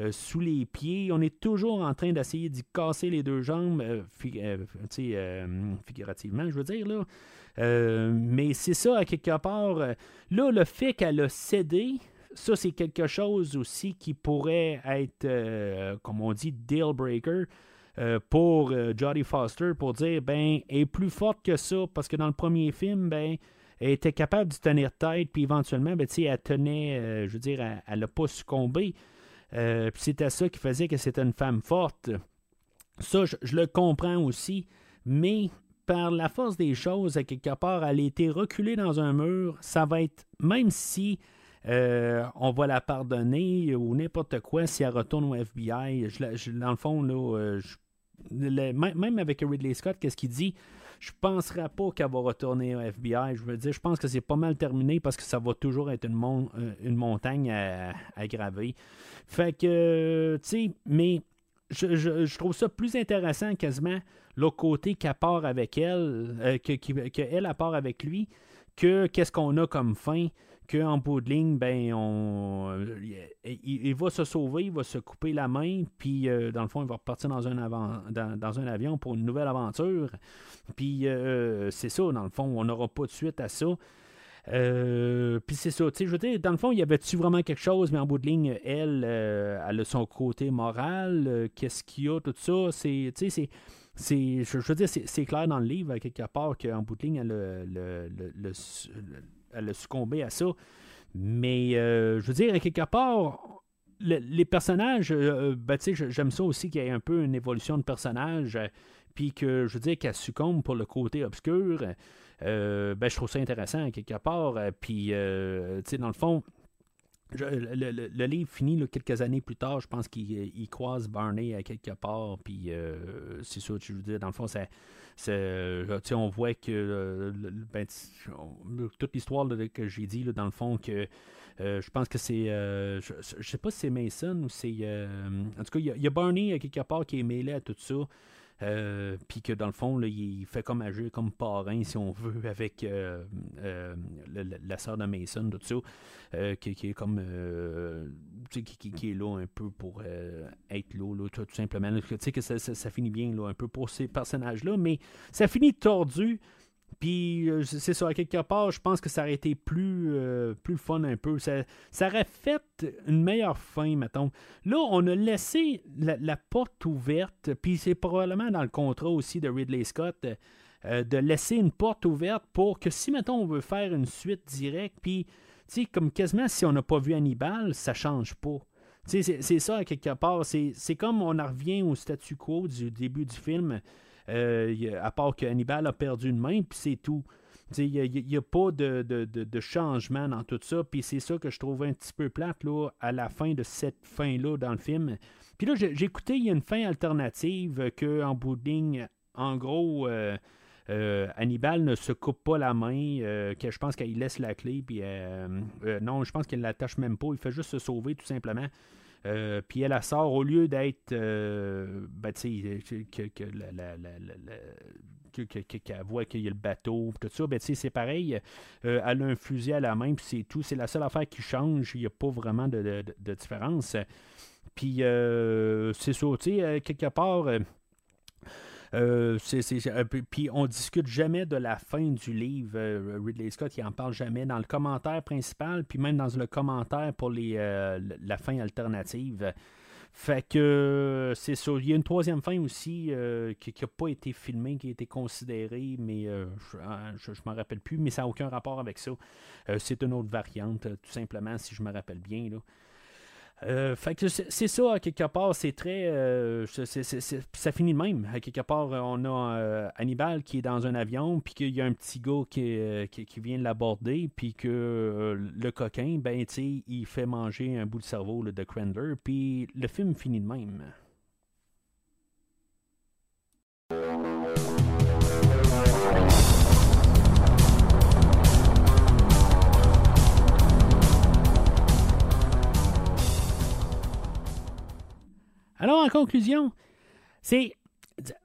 euh, sous les pieds. On est toujours en train d'essayer d'y casser les deux jambes, euh, euh, figurativement, je veux dire. Là. mais c'est ça, à quelque part. là, le fait qu'elle a cédé, ça, c'est quelque chose aussi qui pourrait être, euh, comme on dit, deal breaker euh, pour euh, Jodie Foster pour dire, ben, elle est plus forte que ça parce que dans le premier film, ben, elle était capable de tenir tête, puis éventuellement, ben, elle tenait, je veux dire, elle n'a pas succombé. puis c'était ça qui faisait que c'était une femme forte. Ça, je, je, le comprends aussi, mais par la force des choses, à quelque part, elle a été reculée dans un mur. Ça va être, même si euh, on va la pardonner ou n'importe quoi si elle retourne au FBI. dans le fond, là, euh, même avec Ridley Scott, qu'est-ce qu'il dit? Je penserais pas qu'elle va retourner au FBI. Je veux dire, je pense que c'est pas mal terminé parce que ça va toujours être une, euh, une montagne à, graver. Fait que, tu sais, mais je, trouve ça plus intéressant quasiment le côté qu'elle part avec elle, qu'elle a part avec lui, que qu'est-ce qu'on a comme fin qu'en bout de ligne, ben, on, euh, il, va se sauver, il va se couper la main, puis euh, dans le fond, il va repartir dans un, dans, un avion pour une nouvelle aventure. Puis euh, c'est ça, dans le fond, on n'aura pas de suite à ça. puis c'est ça, tu sais, je veux dire, dans le fond, il y avait-tu vraiment quelque chose, mais en bout de ligne, elle, elle a son côté moral, qu'est-ce qu'il y a, tout ça, c'est, tu sais, c'est, je, veux dire, c'est, clair dans le livre, quelque part, qu'en bout de ligne, elle le, le elle a succombé à ça. Mais euh, je veux dire, quelque part, les personnages, euh, ben, j'aime ça aussi qu'il y ait un peu une évolution de personnage, euh, puis que je veux dire qu'elle succombe pour le côté obscur. ben, je trouve ça intéressant quelque part. Puis, tu sais, dans le fond, le, livre finit quelques années plus tard. Je pense qu'il croise Barney à quelque part. Puis c'est ça, je veux dire, dans le fond, ça, on voit que ben, toute l'histoire que j'ai dit, dans le fond, que je pense que c'est. je, ne sais pas si c'est Mason ou c'est. en tout cas, il y, a Barney quelque part qui est mêlé à tout ça. Euh, puis que dans le fond, il fait comme agir comme parrain, si on veut, avec euh, euh, la sœur de Mason, tout ça, qui, est comme. Qui, est là un peu pour être là, tout, simplement. Tu sais que ça, ça, finit bien là, un peu pour ces personnages-là, mais ça finit tordu. Puis c'est ça, à quelque part, je pense que ça aurait été plus, plus fun un peu. Ça, ça, aurait fait une meilleure fin, mettons. Là, on a laissé la, porte ouverte, puis c'est probablement dans le contrat aussi de Ridley Scott. de laisser une porte ouverte pour que si, mettons, on veut faire une suite directe, puis, tu sais, comme quasiment si on n'a pas vu Hannibal, ça change pas. C'est ça, à quelque part. C'est comme on en revient au statu quo du début du film. Euh, à part que Hannibal a perdu une main, puis c'est tout. Il n'y a, pas de, changement dans tout ça. Puis c'est ça que je trouve un petit peu plate là, à la fin de cette fin-là dans le film. Puis là, j'ai écouté, il y a une fin alternative que en bout en gros, euh, euh, Hannibal ne se coupe pas la main, que je pense qu'il laisse la clé, puis non, je pense qu'il ne l'attache même pas, il fait juste se sauver tout simplement. Euh, puis elle, sort au lieu d'être. Euh, ben, tu sais, que, qu'elle voit qu'il y a le bateau, tout ça, ben, c'est pareil. Euh, elle a un fusil à la main, puis c'est tout. C'est la seule affaire qui change. Il n'y a pas vraiment de, différence. Puis, c'est ça, tu sais, quelque part. Euh, puis on discute jamais de la fin du livre. Ridley Scott, il en parle jamais dans le commentaire principal, puis même dans le commentaire pour les, la fin alternative. Fait que c'est ça. Il y a une troisième fin aussi qui n'a pas été filmée, qui a été considérée, mais je ne m'en rappelle plus, mais ça n'a aucun rapport avec ça. c'est une autre variante, tout simplement, si je me rappelle bien. Là. Euh, fait que c'est ça, quelque part, c'est très. Euh, ça finit de même. Quelque part, on a euh, Hannibal qui est dans un avion, puis qu'il y a un petit gars qui, qui, vient l'aborder, puis que le coquin, ben, tu il fait manger un bout de cerveau de Crandler, puis le film finit de même. Alors, en conclusion, c'est.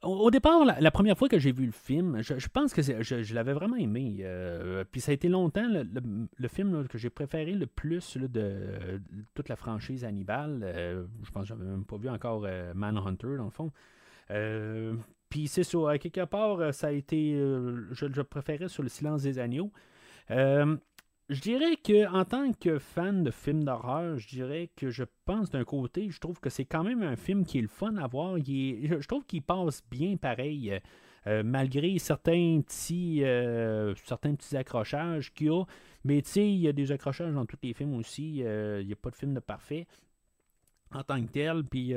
Au départ, la, première fois que j'ai vu le film, je, pense que je, l'avais vraiment aimé. Euh, puis ça a été longtemps le, film que j'ai préféré le plus de, toute la franchise Hannibal. Euh, je pense que j'avais même pas vu encore euh, Manhunter, dans le fond. puis c'est ça, à quelque part, ça a été. je, je préférais sur le silence des agneaux. Je dirais que en tant que fan de films d'horreur, je dirais que je pense d'un côté, je trouve que c'est quand même un film qui est le fun à voir. je trouve qu'il passe bien pareil. Euh, malgré certains petits, euh, certains petits accrochages qu'il y a. Mais tu sais, il y a des accrochages dans tous les films aussi. Euh, il n'y a pas de film de parfait en tant que tel. Puis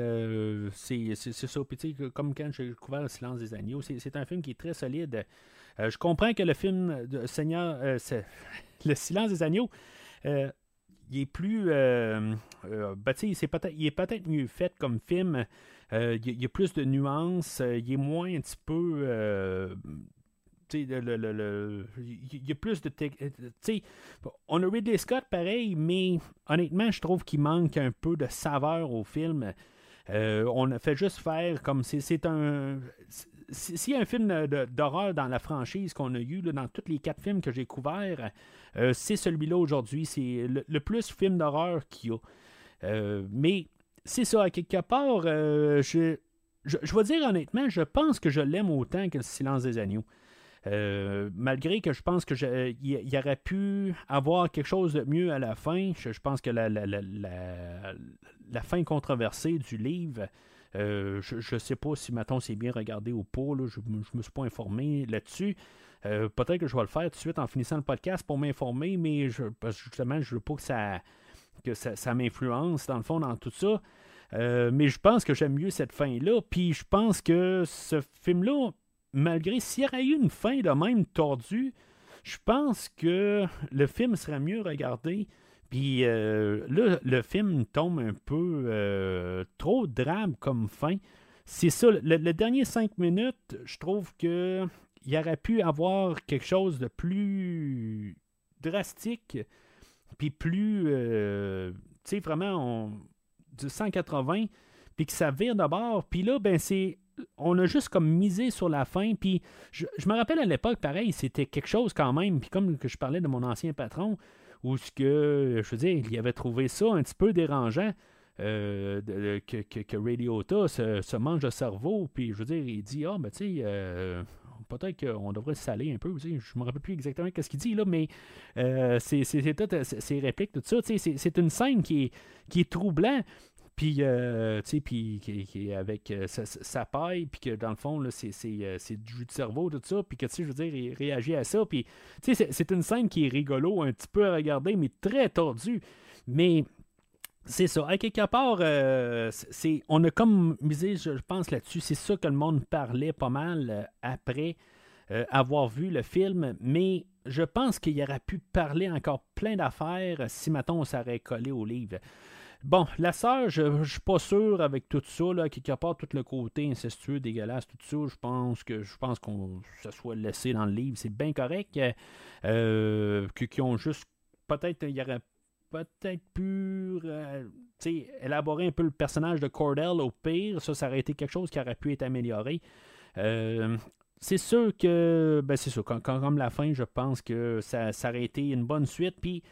c'est ça. Puis comme quand j'ai découvert Le silence des agneaux, c'est un film qui est très solide. je comprends que le film de Seigneur. Le silence des agneaux, euh, il est plus. Euh, euh, ben, il est peut-être mieux fait comme film. il y a plus de nuances. il est moins un petit peu. il y a plus de. on a Ridley Scott pareil, mais honnêtement, je trouve qu'il manque un peu de saveur au film. on a fait juste faire comme c'est un s'il y a un film d'horreur dans la franchise qu'on a eu, dans tous les quatre films que j'ai couverts, euh, c'est celui-là aujourd'hui. C'est le, plus film d'horreur qu'il y a. Euh, mais c'est ça, à quelque part, euh, je, je, vais dire honnêtement, je pense que je l'aime autant que le silence des agneaux. malgré que je pense que y, aurait pu avoir quelque chose de mieux à la fin, je, pense que la, fin controversée du livre je ne sais pas si, maintenant c'est bien regardé ou pas. je ne me suis pas informé là-dessus. Euh, peut-être que je vais le faire tout de suite en finissant le podcast pour m'informer, mais je, parce que justement, je veux pas que ça, m'influence, dans le fond, dans tout ça. Euh, mais je pense que j'aime mieux cette fin-là. Puis je pense que ce film-là, malgré s'il y aurait eu une fin de même tordue, je pense que le film serait mieux regardé puis euh, là, le film tombe un peu trop drabe comme fin. C'est ça, le, dernier cinq minutes, je trouve que il aurait pu avoir quelque chose de plus drastique, puis plus, euh, tu sais, vraiment du 180, puis que ça vire d'abord. Puis là, ben c'est on a juste comme misé sur la fin. Puis je, me rappelle à l'époque, pareil, c'était quelque chose quand même. Puis comme que je parlais de mon ancien patron, où ce que, je veux dire, il avait trouvé ça un petit peu dérangeant. Euh, que, que, Radiota se, mange le cerveau, puis je veux dire, il dit Ah, ben tu sais, euh, peut-être qu'on devrait saler un peu, je ne me rappelle plus exactement ce qu'il dit là, mais euh, c'est toutes ces répliques, tout ça, c'est une scène qui est, qui est troublant, puis, euh, tu sais, puis qui, avec euh, sa, paille, puis que dans le fond, euh, c'est du jus de cerveau, tout ça, puis que, tu sais, je veux dire, il réagit à ça. Puis, tu sais, c'est une scène qui est rigolo, un petit peu à regarder, mais très tordue. Mais c'est ça. À quelque part, c'est on a comme misé, je pense, là-dessus. C'est ça que le monde parlait pas mal après avoir vu le film. Mais je pense qu'il aurait pu parler encore plein d'affaires si, maintenant on s'aurait collé au livre. Bon, la sœur, je ne suis pas sûr avec tout ça, là, quelque part, tout le côté incestueux, dégueulasse, tout ça, je pense que je pense qu'on se soit laissé dans le livre, c'est bien correct. Euh, qui ont juste peut-être il y aurait peut-être pu euh, élaborer un peu le personnage de Cordell au pire, ça, ça aurait été quelque chose qui aurait pu être amélioré. Euh, c'est sûr que, ben c'est sûr, comme la fin, je pense que ça, ça aurait été une bonne suite. Puis,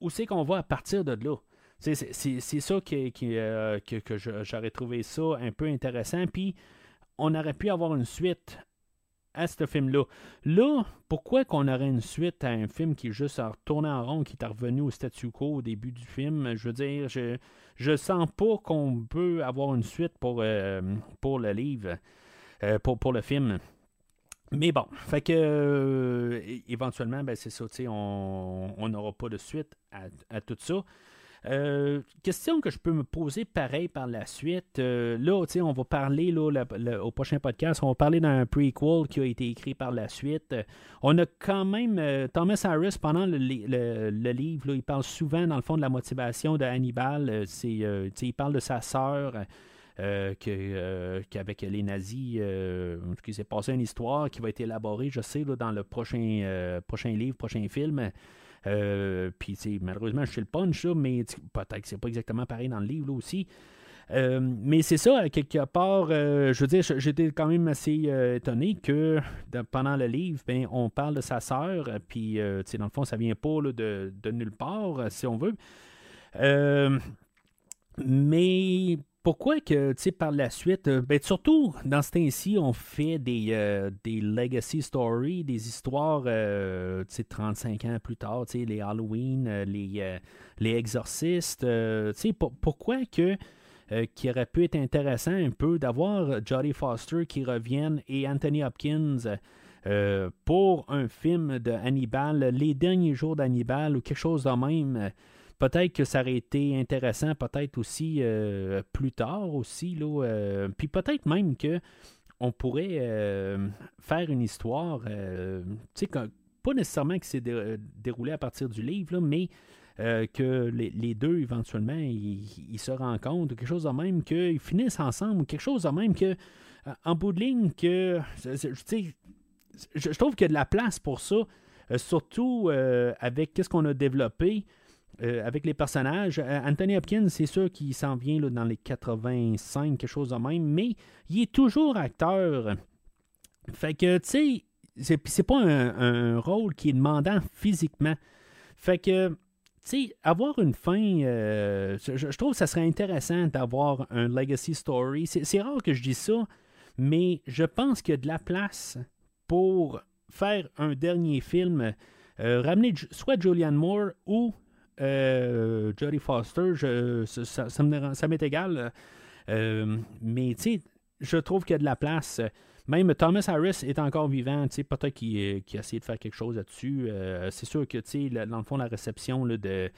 où c'est qu'on va à partir de là? C'est ça qui, euh, que, j'aurais trouvé ça un peu intéressant. Puis, on aurait pu avoir une suite à ce film-là. Là, pourquoi qu'on aurait une suite à un film qui est juste retourné en rond, qui est revenu au statu quo au début du film? Je veux dire, je, je sens pas qu'on peut avoir une suite pour, euh, pour le livre, euh, pour, pour le film. Mais bon, fait que euh, éventuellement, ben c'est ça, on n'aura pas de suite à, à tout ça. Euh, question que je peux me poser pareil par la suite. Euh, là, on va parler là, au prochain podcast, on va parler d'un prequel qui a été écrit par la suite. on a quand même euh, Thomas Harris pendant le, livre, il parle souvent dans le fond de la motivation de Hannibal. il parle de sa sœur. qu'avec les nazis, qu'il s'est passé une histoire qui va être élaborée, je sais, dans le prochain, prochain livre, prochain film. Euh, puis, malheureusement, je suis le punch, mais peut-être que c'est pas exactement pareil dans le livre aussi. Euh, mais c'est ça, quelque part, euh, je veux dire, j'étais quand même assez étonné que pendant le livre, ben, on parle de sa sœur, puis dans le fond, ça vient pas de, de, nulle part, si on veut. mais pourquoi que, tu sais, par la suite, euh, ben, surtout dans ce temps-ci, on fait des, euh, des legacy stories, des histoires, euh, tu sais, 35 ans plus tard, tu sais, les Halloween, les, les exorcistes, tu sais, pourquoi que, qui aurait pu être intéressant un peu d'avoir Jodie Foster qui revienne et Anthony Hopkins pour un film de Hannibal, les derniers jours d'Hannibal ou quelque chose de même. Peut-être que ça aurait été intéressant, peut-être aussi euh, plus tard aussi. Là, euh, puis peut-être même que on pourrait euh, faire une histoire, sais, pas nécessairement que c'est déroulé à partir du livre, mais que les, deux, éventuellement, ils, se rencontrent, quelque chose de même, qu'ils finissent ensemble, quelque chose de même que, en bout de ligne, que, je, je trouve qu'il y a de la place pour ça, surtout avec ce qu'on a développé. Euh, avec les personnages. Euh, Anthony Hopkins, c'est sûr qu'il s'en vient là, dans les 85, quelque chose de même, mais il est toujours acteur. Fait que, tu sais, c'est pas un, rôle qui est demandant physiquement. Fait que, tu sais, avoir une fin, euh, je, trouve que ça serait intéressant d'avoir un legacy story. C'est rare que je dis ça, mais je pense qu'il y a de la place pour faire un dernier film, ramener soit Julianne Moore ou euh, Foster, ça, m'est égal. Euh, mais tu sais, je trouve qu'il y a de la place. Même Thomas Harris est encore vivant, peut-être qu'il a essayé de faire quelque chose là-dessus. Euh, c'est sûr que, dans le fond, la réception de,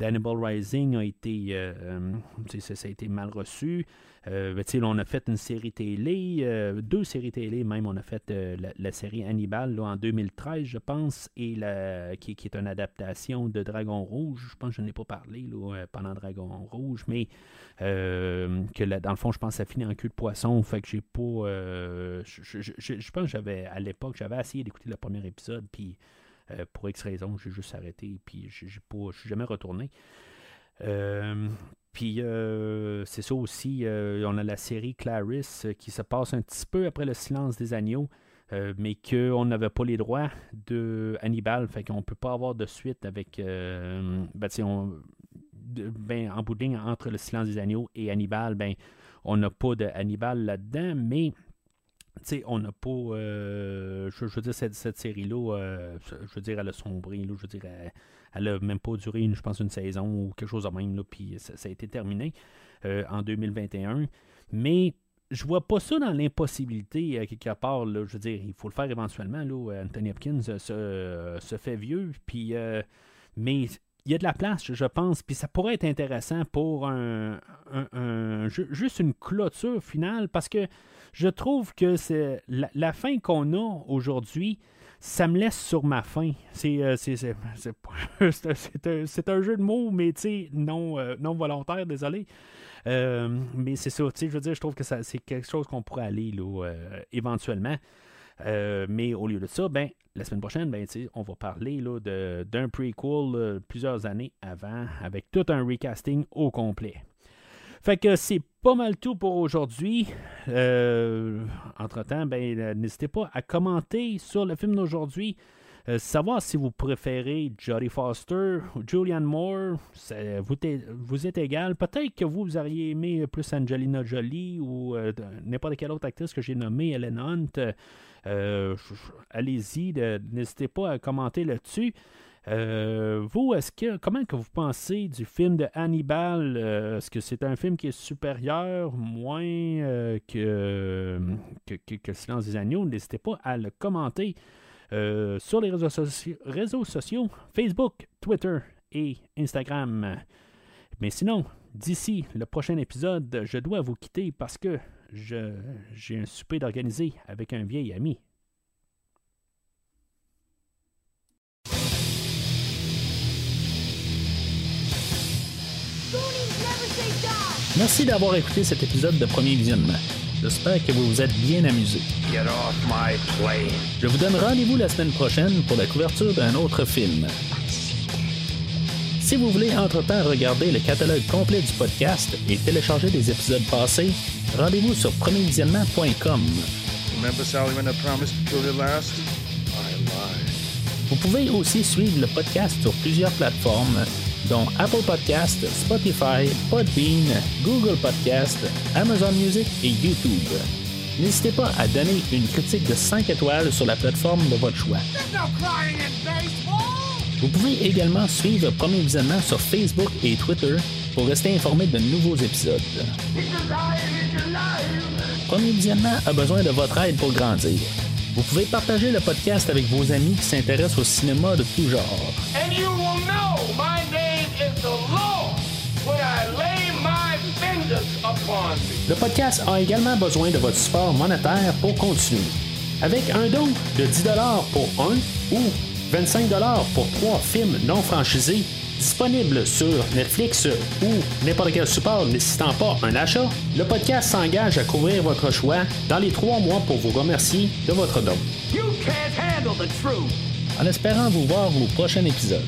d'Hannibal Rising a été, euh, ça, a été mal reçu. Euh, ben, on a fait une série télé, euh, deux séries télé même. On a fait la, série Hannibal en 2013, je pense, et qui, est une adaptation de Dragon Rouge. Je pense que je n'ai pas parlé pendant Dragon Rouge, mais que dans le fond, je pense que ça finit en cul de poisson. Que j'ai pas. je, pense que j'avais, à l'époque, j'avais essayé d'écouter le premier épisode, puis euh, pour X raisons, j'ai juste arrêté, puis je ne suis jamais retourné. Euh, puis euh, c'est ça aussi, on a la série Clarice qui se passe un petit peu après le silence des agneaux, mais qu'on n'avait pas les droits de Hannibal, fait qu'on ne peut pas avoir de suite avec. ben, ben, en bout de ligne, entre le silence des agneaux et Hannibal, ben, on n'a pas de Hannibal là-dedans, mais sais, on n'a pas. Euh, je, veux dire, cette, série-là, euh, je veux dire, elle a sombré. Là, je veux dire, elle, n'a même pas duré, je pense, une saison ou quelque chose de même. Là, puis ça, a été terminé euh, en 2021. Mais je vois pas ça dans l'impossibilité, quelque part. Là, je veux dire, il faut le faire éventuellement. Là, Anthony Hopkins se, se fait vieux. Puis, mais il y a de la place, je pense, puis ça pourrait être intéressant pour un, juste une clôture finale, parce que je trouve que c'est la, fin qu'on a aujourd'hui, ça me laisse sur ma faim. C'est euh, un, jeu de mots, mais non, euh, non volontaire, désolé. Euh, mais c'est ça, je veux dire, je trouve que c'est quelque chose qu'on pourrait aller là, éventuellement. mais au lieu de ça, ben, la semaine prochaine, ben, on va parler d'un prequel plusieurs années avant, avec tout un recasting au complet. Fait que c'est pas mal tout pour aujourd'hui. Euh, entre-temps, ben, n'hésitez pas à commenter sur le film d'aujourd'hui. Euh, savoir si vous préférez Jodie Foster ou Julianne Moore, c'est- vous, t'es- vous êtes égal. Peut-être que vous, vous auriez aimé plus Angelina Jolie ou euh, n'importe quelle autre actrice que j'ai nommée, Ellen Hunt. Euh, Allez-y, n'hésitez pas à commenter là-dessus. Euh, vous, est-ce que comment que vous pensez du film de Hannibal? Euh, Est-ce que c'est un film qui est supérieur, moins que, que, Silence des agneaux? N'hésitez pas à le commenter sur les réseaux, soci- réseaux sociaux Facebook, Twitter et Instagram. Mais sinon, d'ici le prochain épisode, je dois vous quitter parce que j'ai un souper d'organiser avec un vieil ami. Merci d'avoir écouté cet épisode de Premier Visionnement. J'espère que vous vous êtes bien amusé.
Get off my plane.
Je vous donne rendez-vous la semaine prochaine pour la couverture d'un autre film. Si vous voulez entre-temps regarder le catalogue complet du podcast et télécharger des épisodes passés, rendez-vous sur premiervisionnement.com.
Remember, Sally, when I promised to kill you last? I lied.
Vous pouvez aussi suivre le podcast sur plusieurs plateformes, dont Apple Podcast, Spotify, Podbean, Google Podcast, Amazon Music et YouTube. N'hésitez pas à donner une critique de 5 étoiles sur la plateforme de votre choix. Vous pouvez également suivre Premier Visionnement sur Facebook et Twitter pour rester informé de nouveaux épisodes. Premier Visionnement a besoin de votre aide pour grandir. Vous pouvez partager le podcast avec vos amis qui s'intéressent au cinéma de tout genre. Le podcast a également besoin de votre support monétaire pour continuer. Avec un don de 10 pour un ou 25 pour trois films non franchisés disponibles sur Netflix ou n'importe quel support nécessitant pas un achat, le podcast s'engage à couvrir votre choix dans les trois mois pour vous remercier de votre don.
You can't handle the truth.
En espérant vous voir au prochain épisode.